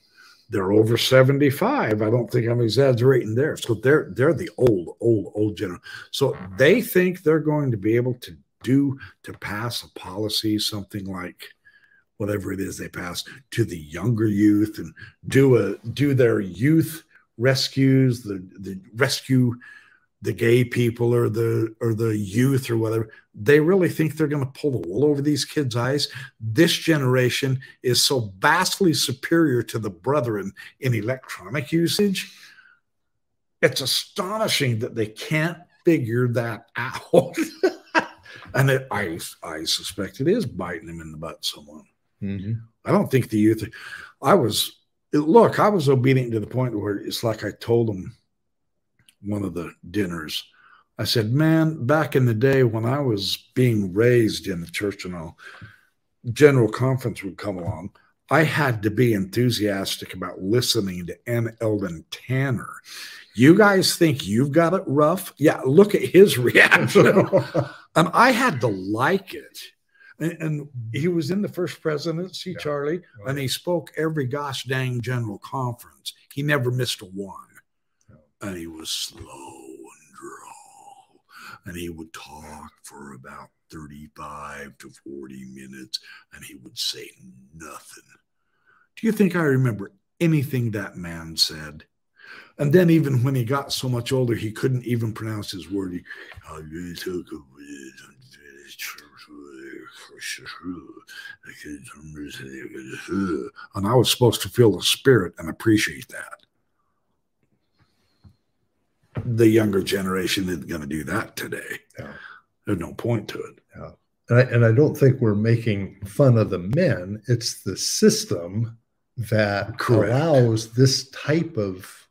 They're over 75. I don't think I'm exaggerating there. So they're they're the old, old, old general. So mm-hmm. they think they're going to be able to do to pass a policy, something like whatever it is they pass to the younger youth and do a do their youth rescues, the the rescue the gay people or the or the youth or whatever they really think they're going to pull the wool over these kids eyes this generation is so vastly superior to the brethren in electronic usage it's astonishing that they can't figure that out and it, i i suspect it is biting them in the butt somewhat mm-hmm. I don't think the youth. I was look. I was obedient to the point where it's like I told them one of the dinners. I said, "Man, back in the day when I was being raised in the church and all, general conference would come along. I had to be enthusiastic about listening to N. Eldon Tanner. You guys think you've got it rough? Yeah, look at his reaction. and I had to like it. And, and he was in the first presidency, Yeah. Charlie, and he spoke every gosh dang general conference. He never missed a one. And he was slow and droll. And he would talk for about 35 to 40 minutes and he would say nothing. Do you think I remember anything that man said? And then, even when he got so much older, he couldn't even pronounce his word. He. And I was supposed to feel the spirit and appreciate that. The younger generation isn't going to do that today. Yeah. There's no point to it. Yeah. And I, and I don't think we're making fun of the men. It's the system that Correct. allows this type of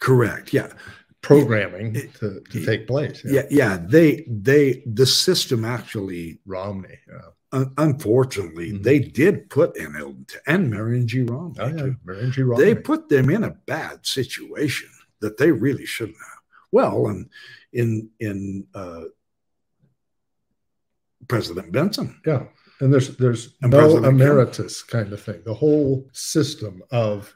Correct. Yeah. programming It- to, to take place. Yeah. Yeah. They, they, the system actually, Romney. Yeah. un- unfortunately, Mhm. they did put in Eldon and Marion G. Romney. Oh, yeah. Marion G. Romney. they put them in a bad situation that they really shouldn't have. Well, and in in uh, President Benson, yeah. And there's there's And no President emeritus kind of thing. The whole system of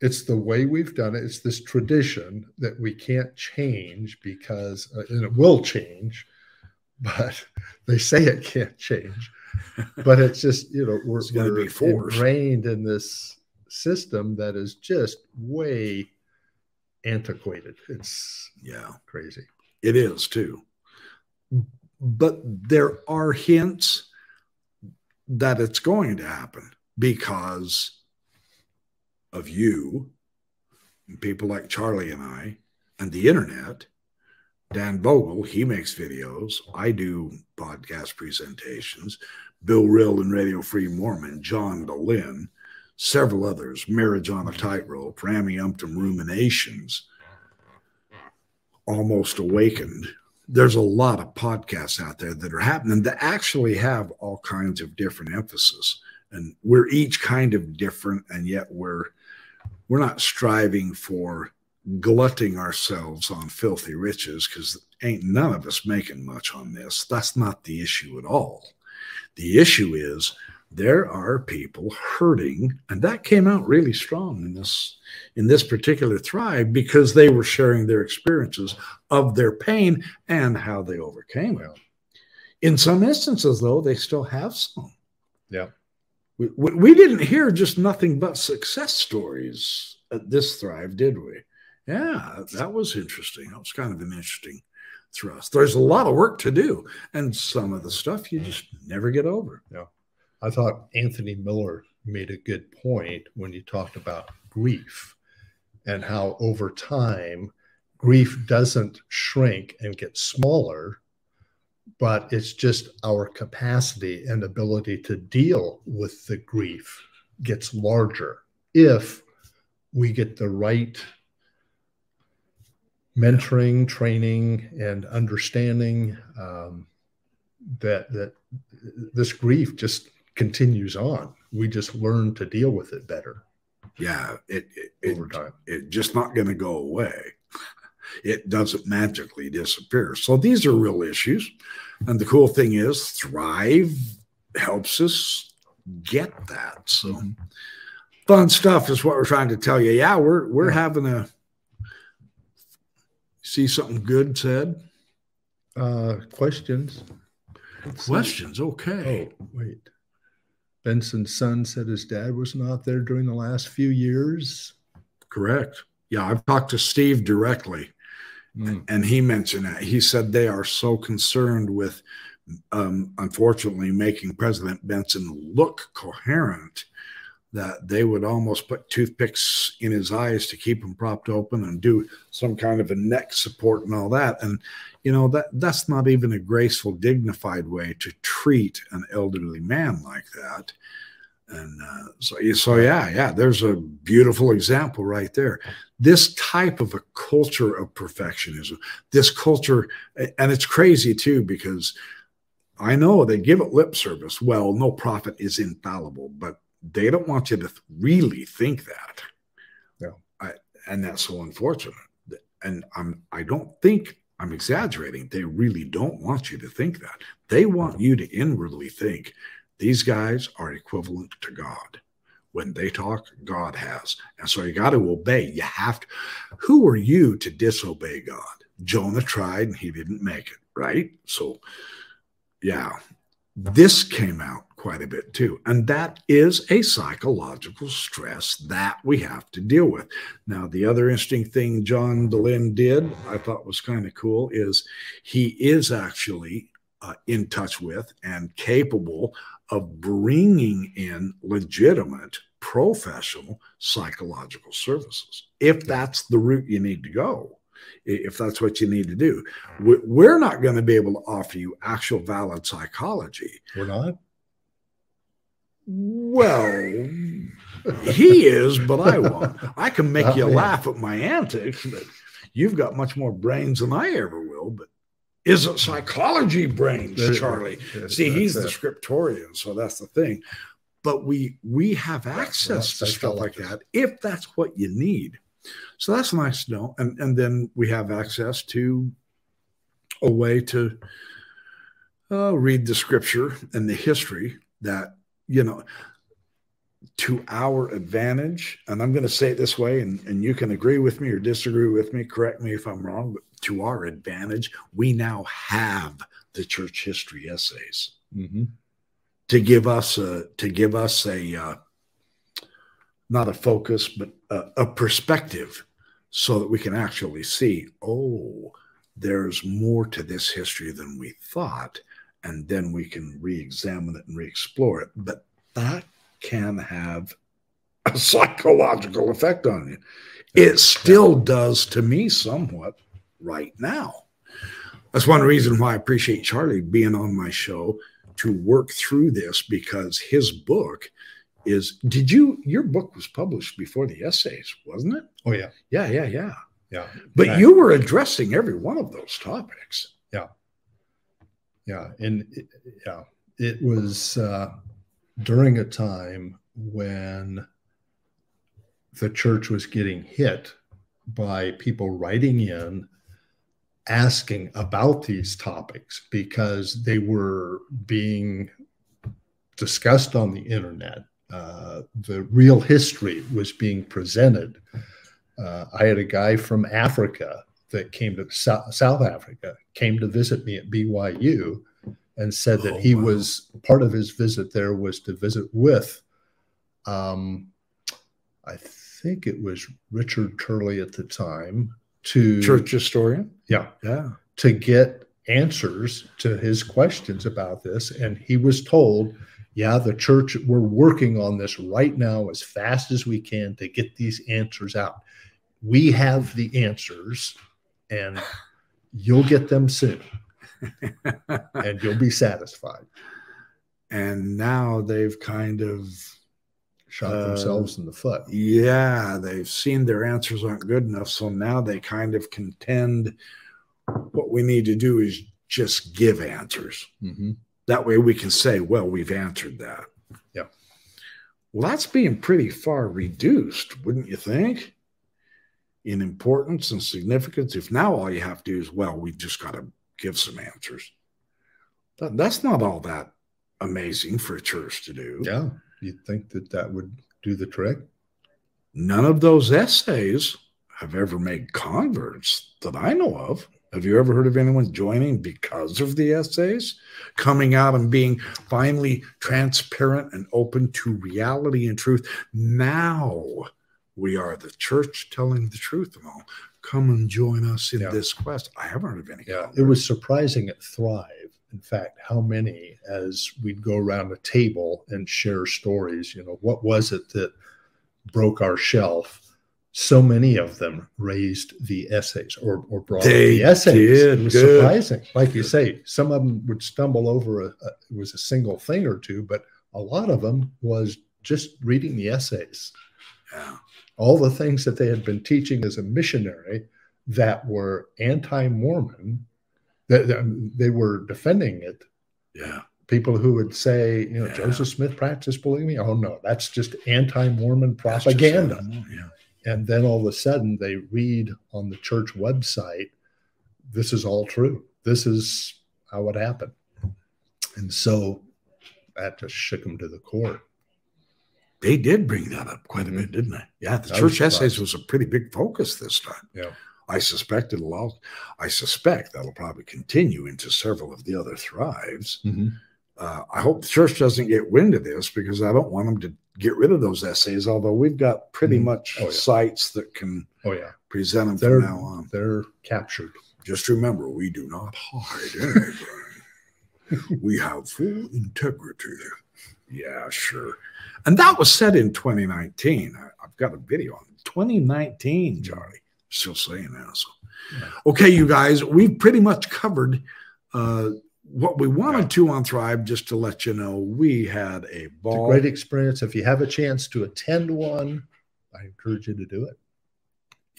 it's the way we've done it. It's this tradition that we can't change because, uh, and it will change, but they say it can't change. But it's just you know we're, we're ingrained in this system that is just way antiquated. It's yeah, crazy. it is too. But there are hints that it's going to happen because of you, and people like Charlie and I, and the internet. Dan Vogel, he makes videos. I do podcast presentations. Bill Reel and Radio Free Mormon, John Dehlin, several others, Marriage on a Tightrope, Rami Umptum Ruminations, Almost Awakened. There's a lot of podcasts out there that are happening that actually have all kinds of different emphasis. And we're each kind of different, and yet we're we're not striving for glutting ourselves on filthy riches because ain't none of us making much on this. That's not the issue at all. The issue is there are people hurting, and that came out really strong in this in this particular thrive because they were sharing their experiences of their pain and how they overcame it. In some instances, though, they still have some. Yeah. We, we, we didn't hear just nothing but success stories at this thrive, did we? Yeah, that was interesting. That was kind of an interesting thrust. There's a lot of work to do, and some of the stuff you mm. just never get over. I thought Anthony Miller made a good point when he talked about grief and how over time grief doesn't shrink and get smaller, but it's just our capacity and ability to deal with the grief gets larger. If we get the right mentoring, training, and understanding um, that that this grief just continues on. We just learn to deal with it better Yeah, it it, it, over time. it just not going to go away. It doesn't magically disappear. So these are real issues, and the cool thing is, Thrive helps us get that. So Mhm. fun stuff is what we're trying to tell you. Yeah, we're we're Yeah. having a see something good said. Uh, questions? Let's see. Questions, okay. Oh, wait. Benson's son said his dad was not there during the last few years. Correct. Yeah, I've talked to Steve directly. Mm, and he mentioned that he said they are so concerned with um, unfortunately making president benson look coherent that they would almost put toothpicks in his eyes to keep him propped open and do some kind of a neck support and all that. And you know that that's not even a graceful dignified way to treat an elderly man like that. And uh, so so yeah yeah there's a beautiful example right there. This type of a culture of perfectionism this culture and it's crazy too because i know they give it lip service. Well no prophet is infallible but they don't want you to th- really think that Yeah. I, and that's so unfortunate and i'm i don't think i'm exaggerating they really don't want you to think that they want mm-hmm. you to inwardly think these guys are equivalent to god when they talk, God has. And so you got to obey. You have to. Who are you to disobey God? Jonah tried and he didn't make it, right? So, yeah, this came out quite a bit too. And that is a psychological stress that we have to deal with. Now, the other interesting thing John Dehlin did, I thought was kind of cool, is he is actually uh, in touch with and capable of bringing in legitimate professional psychological services. If that's the route you need to go if that's what you need to do. We're not going to be able to offer you actual valid psychology. We're not well he is but i won't i can make you laugh at my antics but you've got much more brains than i ever will but isn't psychology brains, Charlie. See, he's the scriptorian, so that's the thing. But we we have access to stuff like that if that's what you need. So that's nice to know. And and then we have access to a way to uh, read the scripture and the history that you know to our advantage. And I'm going to say it this way, and, and you can agree with me or disagree with me, correct me if I'm wrong, but to our advantage, we now have the church history essays mm-hmm. to give us a to give us a uh, not a focus but a, a perspective so that we can actually see oh there's more to this history than we thought and then we can re-examine it and re-explore it. But that can have a psychological effect on you. It still does to me somewhat right now. That's one reason why I appreciate Charlie being on my show to work through this because his book is did you your book was published before the essays wasn't it? Oh yeah. Yeah yeah yeah. Yeah. But you were addressing every one of those topics. Yeah yeah and it, yeah it was uh, during a time when the church was getting hit by people writing in asking about these topics because they were being discussed on the internet. Uh, the real history was being presented. Uh, I had a guy from Africa that came to so- South Africa, came to visit me at BYU, and said that oh, he wow. was part of his visit there was to visit with, um, I think it was Richard Turley at the time, to church historian. Yeah. Yeah. To get answers to his questions about this. And he was told, yeah, the church, we're working on this right now as fast as we can to get these answers out. We have the answers and you'll get them soon and you'll be satisfied. And now they've kind of shot uh, themselves in the foot. Yeah, they've seen their answers aren't good enough. So now they kind of contend what we need to do is just give answers. Mm-hmm. That way we can say, well, we've answered that. Yeah. Well, that's being pretty far reduced, wouldn't you think? In importance and significance. If now all you have to do is, well, we just got to give some answers. That, that's not all that amazing for a church to do. Yeah you'd think that that would do the trick. None of those essays have ever made converts that I know of. Have you ever heard of anyone joining because of the essays? Coming out and being finally transparent and open to reality and truth. Now we are the church telling the truth and all. Come and join us in yeah. this quest. I haven't heard of any. Yeah, it was surprising at Thrive in fact, how many as we'd go around a table and share stories, you know, what was it that broke our shelf? So many of them raised the essays or, or brought they the essays. Did. It was Good. surprising. Like you say, some of them would stumble over a, a, it was a single thing or two, but a lot of them was just reading the essays. Yeah. All the things that they had been teaching as a missionary that were anti-Mormon that they were defending it. Yeah. People who would say, you know, yeah. Joseph Smith practiced polygamy. Oh no, that's just anti-Mormon propaganda. Yeah. And then all of a sudden they read on the church website, this is all true. This is how it happened. And so that just shook them to the core. They did bring that up quite a bit, didn't they? Yeah, the church essays was a pretty big focus this time. Yeah. I suspect it'll all, I suspect that'll probably continue into several of the other thrives. Mm-hmm. Uh, I hope the church doesn't get wind of this because I don't want them to get rid of those essays. Although we've got pretty mm-hmm. much oh, yeah. sites that can oh yeah present them they're, from now on. They're captured. Just remember, we do not hide anything. we have full integrity. Yeah, sure. And that was said in 2019. I, have got a video on 2019, Charlie. Still saying that. So. Yeah. Okay, you guys, we've pretty much covered uh, what we wanted yeah. to on Thrive. Just to let you know, we had a ball. A great experience. If you have a chance to attend one, I encourage you to do it.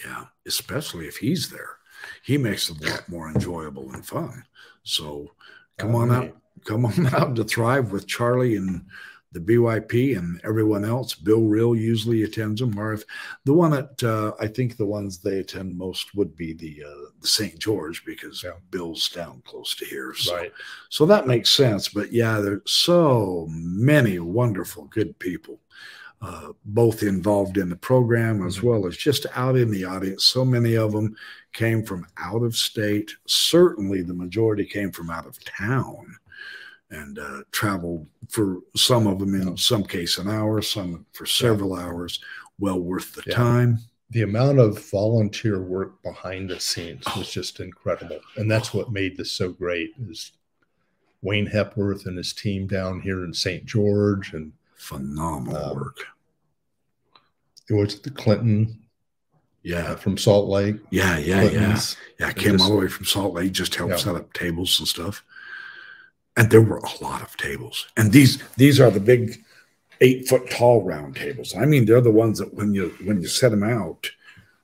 Yeah, especially if he's there. He makes it a lot more enjoyable and fun. So come All on right. out, come on out to Thrive with Charlie and the BYP and everyone else. Bill Reel usually attends them, or if the one that uh, I think the ones they attend most would be the uh, the St. George because yeah. Bill's down close to here, so right. so that makes sense. But yeah, there's so many wonderful, good people. Uh, both involved in the program as mm-hmm. well as just out in the audience. So many of them came from out of state. Certainly, the majority came from out of town and uh, traveled for some of them in some case an hour, some for several yeah. hours. Well worth the yeah. time. The amount of volunteer work behind the scenes was just incredible, and that's what made this so great. Is Wayne Hepworth and his team down here in St. George and phenomenal um, work. It was the Clinton yeah, uh, from Salt Lake. Yeah, yeah, Clinton's. yeah. Yeah, came just, all the way from Salt Lake, just helped yeah. set up tables and stuff and there were a lot of tables. And these these are the big eight foot tall round tables. I mean, they're the ones that when you when you set them out,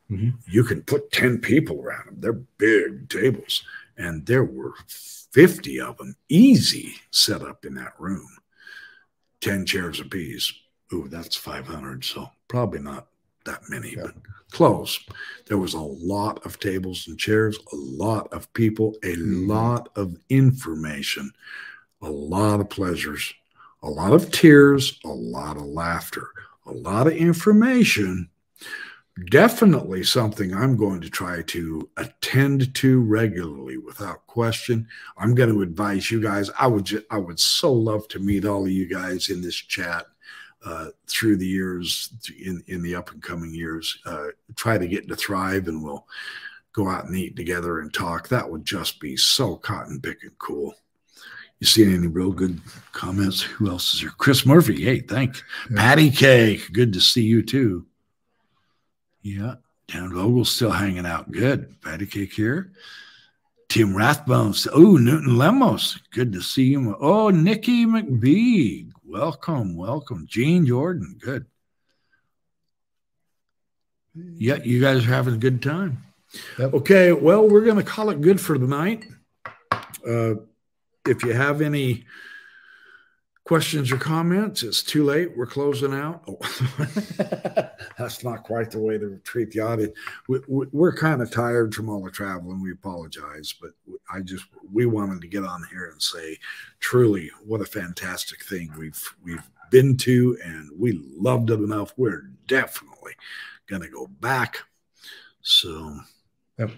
mm-hmm. you can put ten people around them. They're big tables, and there were fifty of them easy set up in that room. Ten chairs apiece. Ooh, that's five hundred. So probably not that many, yeah. but close. There was a lot of tables and chairs, a lot of people, a mm-hmm. lot of information, a lot of pleasures, a lot of tears, a lot of laughter, a lot of information. Definitely something I'm going to try to attend to regularly without question. I'm going to advise you guys. I would just, I would so love to meet all of you guys in this chat uh, through the years, in, in the up and coming years, uh, try to get to thrive and we'll go out and eat together and talk. That would just be so cotton picking cool. You see any real good comments? Who else is here? Chris Murphy. Hey, thank yeah. Patty Cake. Good to see you too. Yeah. Dan Vogel's still hanging out. Good. Patty Cake here. Tim Rathbone. Oh, Newton Lemos. Good to see you. Oh, Nikki McBee. Welcome, welcome. Gene Jordan, good. Yeah, you guys are having a good time. Yep. Okay, well, we're going to call it good for the night. Uh, if you have any questions or comments, it's too late. We're closing out. Oh. That's not quite the way to treat the audience. We, are kind of tired from all the traveling. We apologize, but I just we wanted to get on here and say, truly, what a fantastic thing we've we've been to, and we loved it enough. We're definitely gonna go back. So, yep.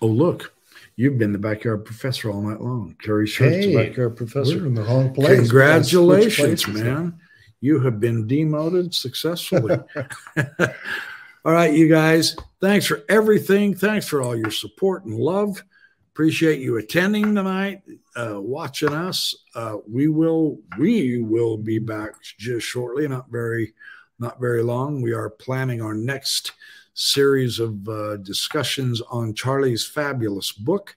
oh look, You've been the backyard professor all night long. Terry Shirt's hey, the backyard professor. We're in the wrong place. Congratulations, man. You have been demoted successfully. all right, you guys. Thanks for everything. Thanks for all your support and love. Appreciate you attending tonight, uh, watching us. Uh, we will we will be back just shortly, not very not very long. We are planning our next series of uh, discussions on Charlie's fabulous book.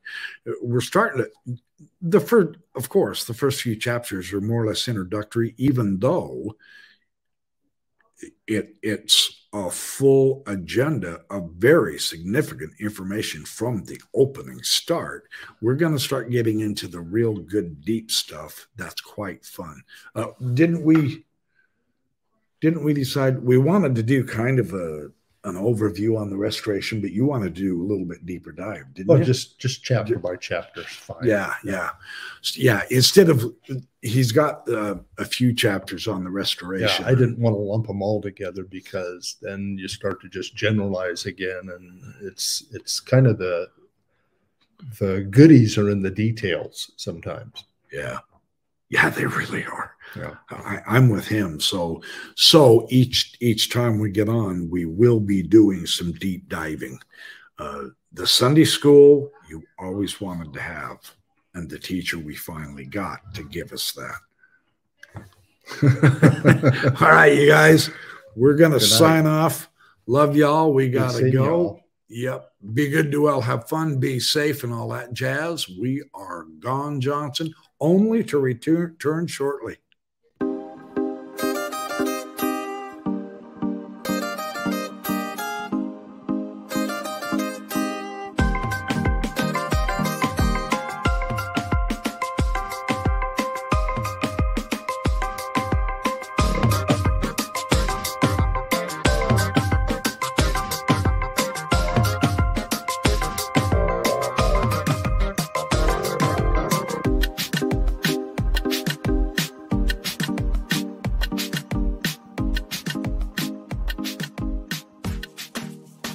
We're starting to, the first, of course, the first few chapters are more or less introductory, even though it it's a full agenda of very significant information from the opening start. We're going to start getting into the real good deep stuff. That's quite fun. Uh, didn't we? Didn't we decide we wanted to do kind of a an overview on the restoration, but you want to do a little bit deeper dive, didn't oh, you? Just just chapter by chapter, fine. Yeah, yeah, yeah. Instead of he's got uh, a few chapters on the restoration. Yeah, I didn't want to lump them all together because then you start to just generalize again, and it's it's kind of the the goodies are in the details sometimes. Yeah, yeah, they really are. Yeah. I, am with him. So so each each time we get on, we will be doing some deep diving. Uh, the Sunday school you always wanted to have. and the teacher we finally got to give us that. All right, you guys, we're going to sign off. Love y'all. We got to go. Yep. Be good do well. Have fun. Be safe and all that jazz. We are gone, Johnson, only to return, shortly.